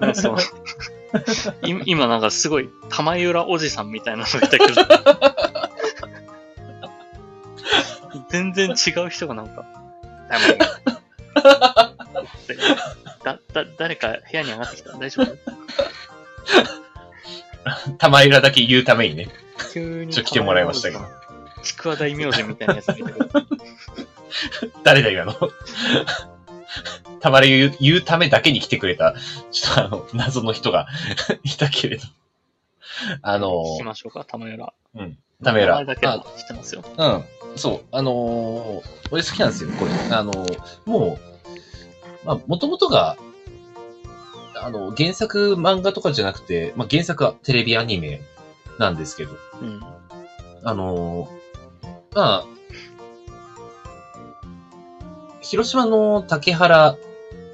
Speaker 1: なんか そうい 今なんかすごい玉浦おじさんみたいなのがいたけど。全然違う人がなんか、だ、だ、誰か部屋に上がってきた？大丈夫？
Speaker 2: 玉ゆらだけ言うためにね。
Speaker 1: 急に。
Speaker 2: ちょっと来てもらいましたけど。
Speaker 1: ちくわ大名人みたいなやつがいたけど。
Speaker 2: 誰だ今の？玉ゆら言う言うためだけに来てくれた、ちょっとあの、謎の人が いたけれど。あの
Speaker 1: 聞きましょうか、玉浦。
Speaker 2: うん。玉ゆら。
Speaker 1: 名前だけは
Speaker 2: あ
Speaker 1: 知ってますよ。
Speaker 2: うん。そう。あのー俺好きなんですよ、これ。あのーもう、まあ、もともとが、あの、原作漫画とかじゃなくて、まあ、原作はテレビアニメなんですけど、
Speaker 1: うん。
Speaker 2: あのーまあ、広島の竹原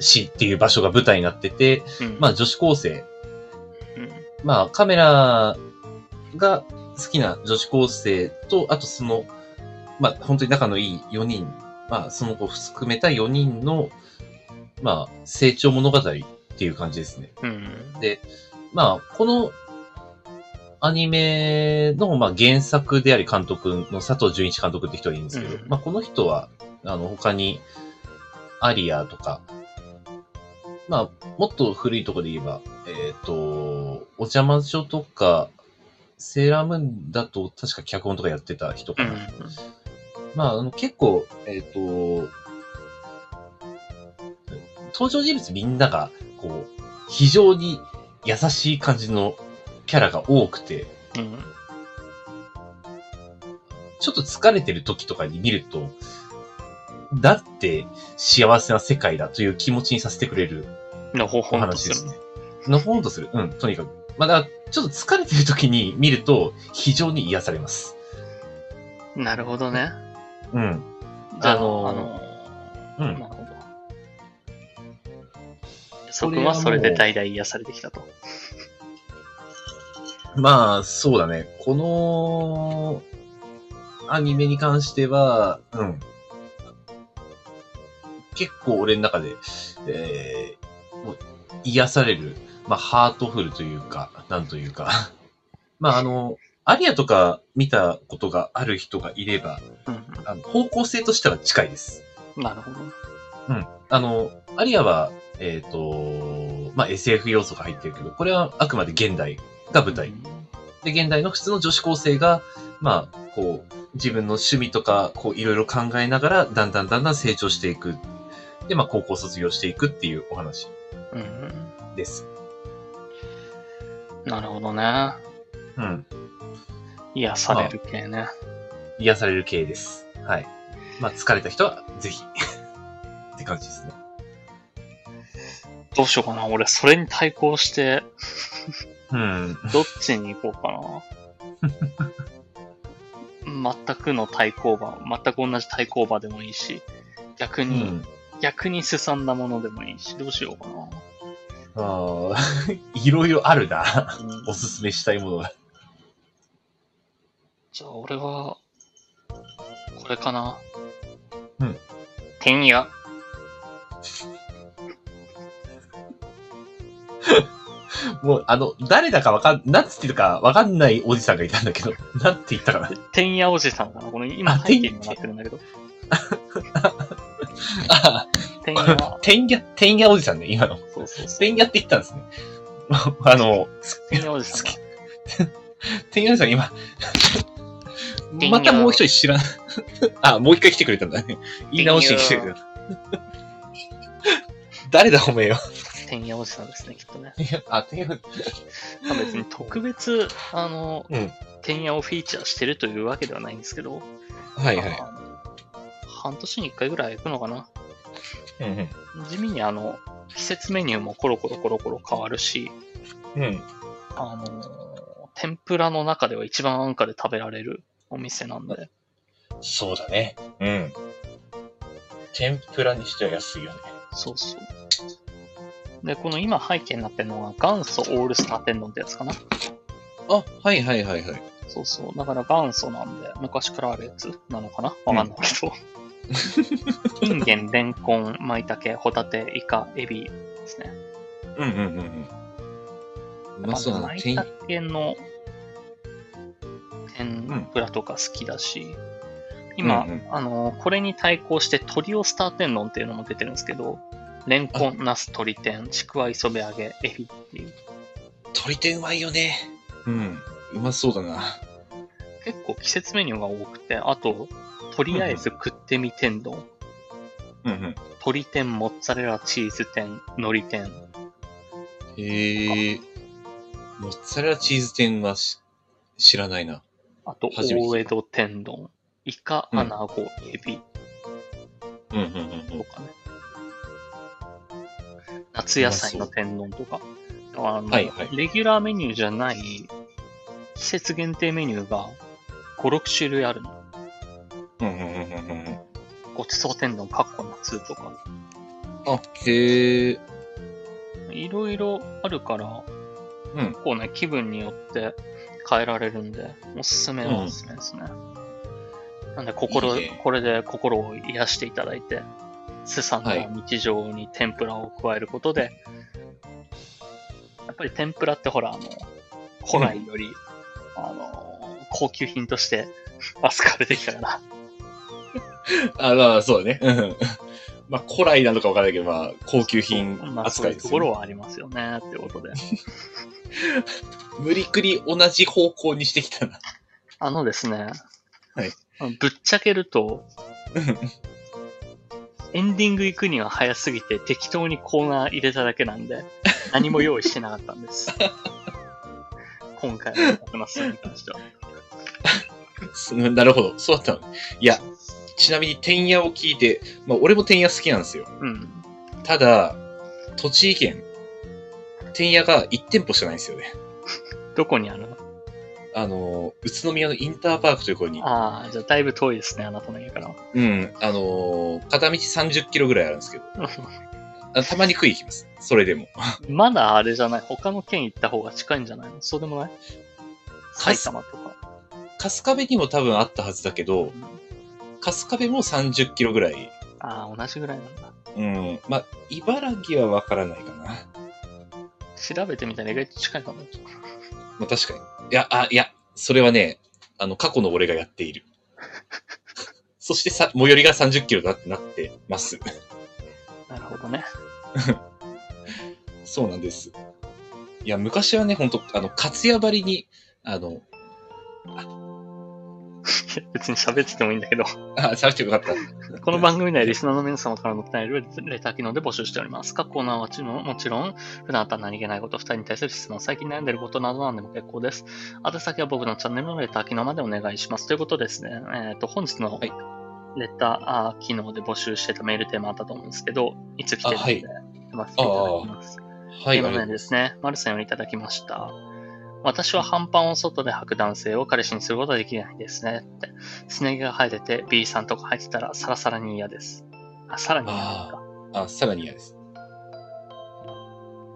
Speaker 2: 市っていう場所が舞台になってて、
Speaker 1: うん。
Speaker 2: まあ女子高生、
Speaker 1: うん。
Speaker 2: まあカメラが好きな女子高生と、あとその、まあ本当に仲のいい4人、まあその子を含めた4人の、まあ成長物語っていう感じですね。
Speaker 1: うん。
Speaker 2: で、まあ、このアニメの、まあ、原作であり監督の佐藤純一監督って人がいるんですけど、
Speaker 1: うん
Speaker 2: まあ、この人は、あの、他に、アリアとか、まあ、もっと古いところで言えば、えっ、と、お邪魔女とか、セーラームーンだと確か脚本とかやってた人かな。
Speaker 1: うん。
Speaker 2: まあ、あの、結構、えっ、と、登場人物みんなが、こう、非常に優しい感じのキャラが多くて、
Speaker 1: うん。
Speaker 2: ちょっと疲れてる時とかに見ると、だって幸せな世界だという気持ちにさせてくれる
Speaker 1: のほほ
Speaker 2: お
Speaker 1: んとする。
Speaker 2: の？ほんとする。うん、とにかく。まあ、だちょっと疲れてる時に見ると非常に癒されます。
Speaker 1: なるほどね。
Speaker 2: うん。
Speaker 1: じゃあ、
Speaker 2: あのーうん
Speaker 1: なるほど。そこはそれで代々癒されてきたと。
Speaker 2: まあ、そうだね。この、アニメに関しては、うん。結構俺の中で、えー、もう癒される、まあ、ハートフルというか、なんというか。まあ、あの、アリアとか見たことがある人がいれば、
Speaker 1: うん
Speaker 2: あの方向性としては近いです。
Speaker 1: うん。なるほど。
Speaker 2: うん。あの、アリアは、えっ、と、まあ、SF 要素が入ってるけど、これはあくまで現代が舞台。で、現代の普通の女子高生が、まあ、こう、自分の趣味とか、こう、いろいろ考えながら、だんだんだんだん成長していく。で、まあ、高校卒業していくっていうお話
Speaker 1: うん。うん。
Speaker 2: です。
Speaker 1: なるほどね。
Speaker 2: うん。
Speaker 1: 癒される系ね。
Speaker 2: 癒される系です。はい。まあ、疲れた人は、ぜひ。って感じですね。
Speaker 1: どうしようかな。俺、それに対抗して、
Speaker 2: うん。
Speaker 1: どっちに行こうかな。全くの対抗馬、全く同じ対抗馬でもいいし、逆
Speaker 2: う
Speaker 1: に、
Speaker 2: ん。
Speaker 1: 逆に進んだものでもいいし、どうしようかな。
Speaker 2: ああ、いろいろあるな。
Speaker 1: うん
Speaker 2: おすすめしたいものが。
Speaker 1: じゃあ、俺は、これかな。
Speaker 2: うん。
Speaker 1: てんや。
Speaker 2: もう、あの、誰だかわかん、なんつってるかわかんないおじさんがいたんだけど、なんて言ったかな。
Speaker 1: てんやおじさんかな。この今
Speaker 2: あ
Speaker 1: 背景にもなってるんだけど。
Speaker 2: あ
Speaker 1: てんや。
Speaker 2: てんや、てんやおじさんね、今の。
Speaker 1: そうそう。
Speaker 2: てんやって言ったんですね。あの、
Speaker 1: てんやおじさんか。
Speaker 2: てんやおじさん今、またもう一人知らん。あ、もう一回来てくれたんだね。言い直して来てくれた。誰だ、おめえよ。
Speaker 1: てんやおじさんですね、きっとね。
Speaker 2: あ、てんや、
Speaker 1: まあ別に特別、あの、
Speaker 2: うん
Speaker 1: てんやをフィーチャーしてるというわけではないんですけど、
Speaker 2: はいはい。
Speaker 1: 半年に一回ぐらい行くのかな。
Speaker 2: うん
Speaker 1: 地味にあの、季節メニューもコロコロコロコロ変わるし、
Speaker 2: うん。うん。
Speaker 1: あの、天ぷらの中では一番安価で食べられるお店なんで、
Speaker 2: そうだね。うん。天ぷらにしては安いよね。
Speaker 1: そうそう。で、この今背景になってるのが元祖オールスター天丼ってやつかな。
Speaker 2: あ、はいはいはいはい。
Speaker 1: そうそう。だから元祖なんで、昔からあるやつなのかなわかんないけど。インゲン、レンコン、マイタケ、ホタテ、イカ、エビですね。
Speaker 2: うんうんうんうん。うまそうだな。
Speaker 1: マイ
Speaker 2: 天
Speaker 1: タケの天ぷらとか好きだし、今、
Speaker 2: うんうん
Speaker 1: あの、これに対抗してトリオスター天丼っていうのも出てるんですけど、レンコン、ナス、鶏天、ちくわ磯辺揚げ、エビっていう。
Speaker 2: 鶏天うまいよね。うん。うまそうだな。
Speaker 1: 結構季節メニューが多くて、あと、とりあえず食ってみ天丼、
Speaker 2: うんうん。
Speaker 1: 鶏天、モッツァレラ、チーズ天、海苔天。
Speaker 2: へえ。モッツァレラチーズ天はし知らないな。
Speaker 1: あと、大江戸天丼、イカ、
Speaker 2: うん
Speaker 1: アナゴ、エビ
Speaker 2: うんうんうん
Speaker 1: とかね。夏野菜の天丼とか。あの、
Speaker 2: はいはい
Speaker 1: レギュラーメニューじゃない、季節限定メニューが5、6種類あるの。
Speaker 2: うんうんうんうんうん。
Speaker 1: ごちそう天丼、かっこ夏とか。
Speaker 2: あ、へえ。
Speaker 1: いろいろあるから、
Speaker 2: うん
Speaker 1: 結構ね、気分によって変えられるんで、おすすめはおすすめですね。なんで、心
Speaker 2: いいね
Speaker 1: これで心を癒していただいて、すさんだ
Speaker 2: はい
Speaker 1: 日常に天ぷらを加えることで、やっぱり天ぷらってほら、あの、古来より、あの、高級品として 扱われてきたから、
Speaker 2: あ、まあ、そうだね。うん。まあ、古来なのかわからないけど、まあ、高級品
Speaker 1: まあそういうとこ
Speaker 2: 扱いですよ、ね
Speaker 1: ろはありますよね、ってことで。
Speaker 2: 無理くり同じ方向にしてきたな。
Speaker 1: あのですね、
Speaker 2: はい
Speaker 1: ぶっちゃけると、エンディング行くには早すぎて適当にコーナー入れただけなんで、何も用意してなかったんです。今回の話に関しては。
Speaker 2: すなるほど。そうだったの。いや、ちなみに、天野を聞いて、まあ、俺も天野好きなんですよ。
Speaker 1: うん。
Speaker 2: ただ、栃木県、天野が1店舗しかないんですよね。
Speaker 1: どこにあるの？
Speaker 2: あの、宇都宮のインターパークというところに、
Speaker 1: ああ、じゃあだいぶ遠いですね、あなたの家からは。
Speaker 2: うん、あの、片道30キロぐらいあるんですけど、あたまに食い行きます。それでも。
Speaker 1: まだあれじゃない？他の県行った方が近いんじゃないの？そうでもない？埼玉とか。
Speaker 2: 春日部にも多分あったはずだけど、春日部も30キロぐらい。
Speaker 1: ああ、同じぐらいなんだ。
Speaker 2: うん。まあ、茨城はわからないかな。
Speaker 1: 調べてみたら意外と近いかも。
Speaker 2: まあ確かに。いや、あ、いや、それはね、あの、過去の俺がやっている。そしてさ、最寄りが30キロだってなってます。
Speaker 1: なるほどね。
Speaker 2: そうなんです。いや、昔はね、ほんと、あの、かつや張りに、あの、
Speaker 1: 別に喋っててもいいんだけど。
Speaker 2: あ、喋ってよかった。
Speaker 1: この番組ではリスナーの皆様からのお便りをレター機能で募集しております。各コーナーはもちろん、もちろん普段あった何気ないこと、二人に対する質問、最近悩んでることなどなんでも結構です。宛先は僕のチャンネルのレター機能までお願いします。ということでですね、えっ、と、本日の
Speaker 2: はい
Speaker 1: レター機能で募集してたメールテーマあったと思うんですけど、いつ来てるので、読ませていただきます。
Speaker 2: はい、
Speaker 1: 今の
Speaker 2: ありがとうございます。
Speaker 1: ですね、マルさんよりいただきました。私は半パンを外で履く男性を彼氏にすることはできないですね。って。すね毛が生えてて B さんとか入ってたらサラサラに嫌です。あ、さらに嫌ですか？
Speaker 2: あ、さらに嫌です。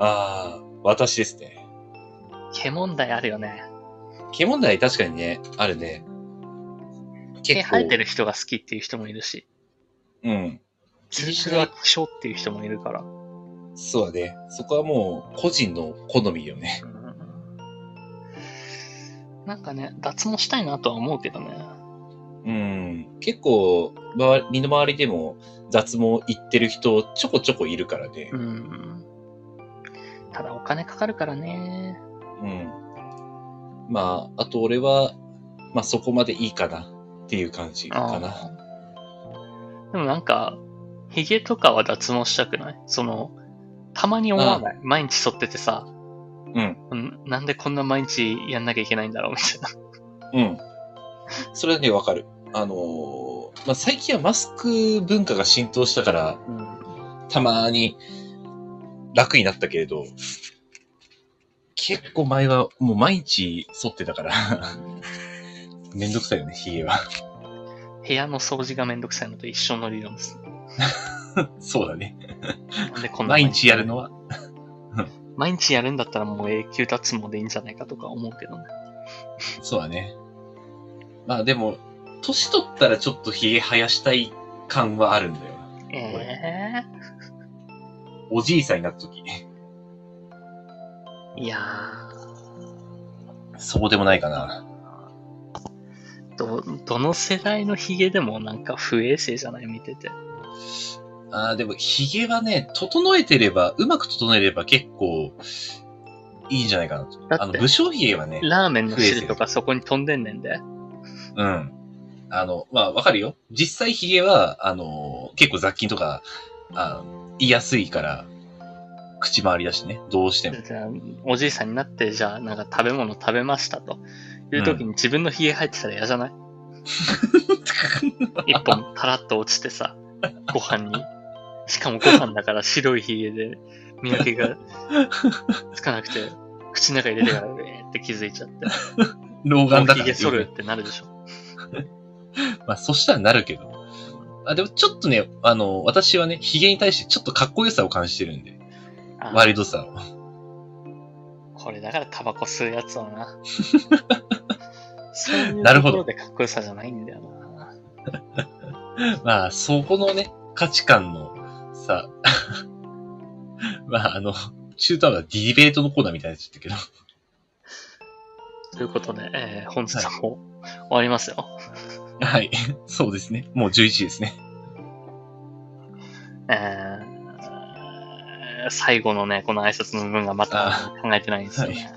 Speaker 2: ああ、私ですね。
Speaker 1: 毛問題あるよね。
Speaker 2: 毛問題確かにね、あるね。
Speaker 1: 毛。生えてる人が好きっていう人もいるし、
Speaker 2: うん。
Speaker 1: ツルツルは希少っていう人もいるから。
Speaker 2: そうだね。そこはもう、個人の好みよね。
Speaker 1: うんなんかね、脱毛したいなとは思うけどね。
Speaker 2: うん。結構、周り身の回りでも脱毛行ってる人ちょこちょこいるからね
Speaker 1: う。ん。ただお金かかるからね。
Speaker 2: うん。まあ、あと俺は、まあそこまでいいかなっていう感じかな。
Speaker 1: でもなんか、髭とかは脱毛したくない？その、たまに思わない？毎日剃っててさ、
Speaker 2: うん。
Speaker 1: うんなんでこんな毎日やんなきゃいけないんだろうみたいな。
Speaker 2: うん。それはね、わかる。あのーまあ最近はマスク文化が浸透したから、
Speaker 1: うん。
Speaker 2: たまに楽になったけれど、結構前はもう毎日剃ってたから、めんどくさいよね、髭は。
Speaker 1: 部屋の掃除がめんどくさいのと一緒の理論です。
Speaker 2: そうだね。
Speaker 1: なんでこんな
Speaker 2: 毎日やるのは。
Speaker 1: 毎日やるんだったらもう永久脱毛でいいんじゃないかとか思うけどね。
Speaker 2: そうだね。まあでも、年取ったらちょっと髭生やしたい感はあるんだよな。
Speaker 1: え
Speaker 2: おじいさんになった時。
Speaker 1: えいや
Speaker 2: そうでもないかな。
Speaker 1: ー、ど、どの世代のヒゲでもなんか不衛生じゃない？見てて。
Speaker 2: ああ、でも、髭はね、整えてれば、うまく整えれば結構、いいんじゃないかなと。
Speaker 1: だって
Speaker 2: あの、武将髭はね、
Speaker 1: ラーメンの汁とかそこに飛んでんねんで。
Speaker 2: うん。あの、まあ、わかるよ。実際髭は、あの、結構雑菌とか、あ言いやすいから、口周りだしね、どうしても。
Speaker 1: じゃあ、おじいさんになって、じゃあ、なんか食べ物食べましたと。いう時に自分の髭入ってたら嫌じゃない、一本タラッと落ちてさ、ご飯に。しかもご飯だから白い髭で、見分けがつかなくて、口の中に入れてから、えーって気づいちゃって。
Speaker 2: 老眼だから、
Speaker 1: もう髭剃るってなるでしょ。
Speaker 2: まあ、そしたらなるけど。あ、でもちょっとね、あの、私はね、髭に対してちょっとかっこよさを感じてるんで、
Speaker 1: あー
Speaker 2: ワイルドさを。
Speaker 1: これだからタバコ吸うやつはな。そういう
Speaker 2: なるほど
Speaker 1: ところでかっこよさじゃないんだよな。
Speaker 2: まあ、そこのね、価値観のさ、まあ、あの、中途半端なディベートのコーナーみたいになっちゃったけど。
Speaker 1: ということで、えー本日はもう終わりますよ。
Speaker 2: はい。そうですね。もう11時ですね。
Speaker 1: えー最後のね、この挨拶の部分がまた
Speaker 2: あ
Speaker 1: 考えてないんですよね。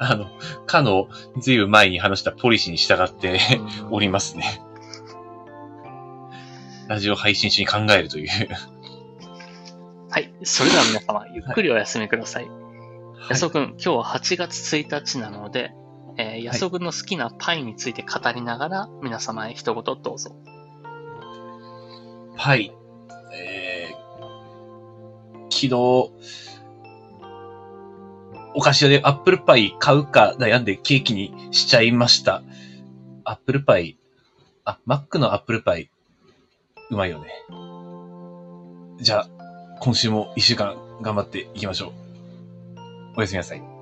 Speaker 2: あの、かの、ずいぶん前に話したポリシーに従って
Speaker 1: うん
Speaker 2: おりますね。ラジオ配信中に考えるという。
Speaker 1: はい。それでは皆様、ゆっくりお休みください。
Speaker 2: はい
Speaker 1: 安尾くん、今日は8月1日なので、えー、安尾くんの好きなパイについて語りながら、皆様へ一言どうぞ。
Speaker 2: はい。えー、昨日、お菓子屋でアップルパイ買うか悩んでケーキにしちゃいました。アップルパイ、あ、マックのアップルパイ、うまいよね。じゃあ、今週も一週間頑張っていきましょう。おやすみなさい。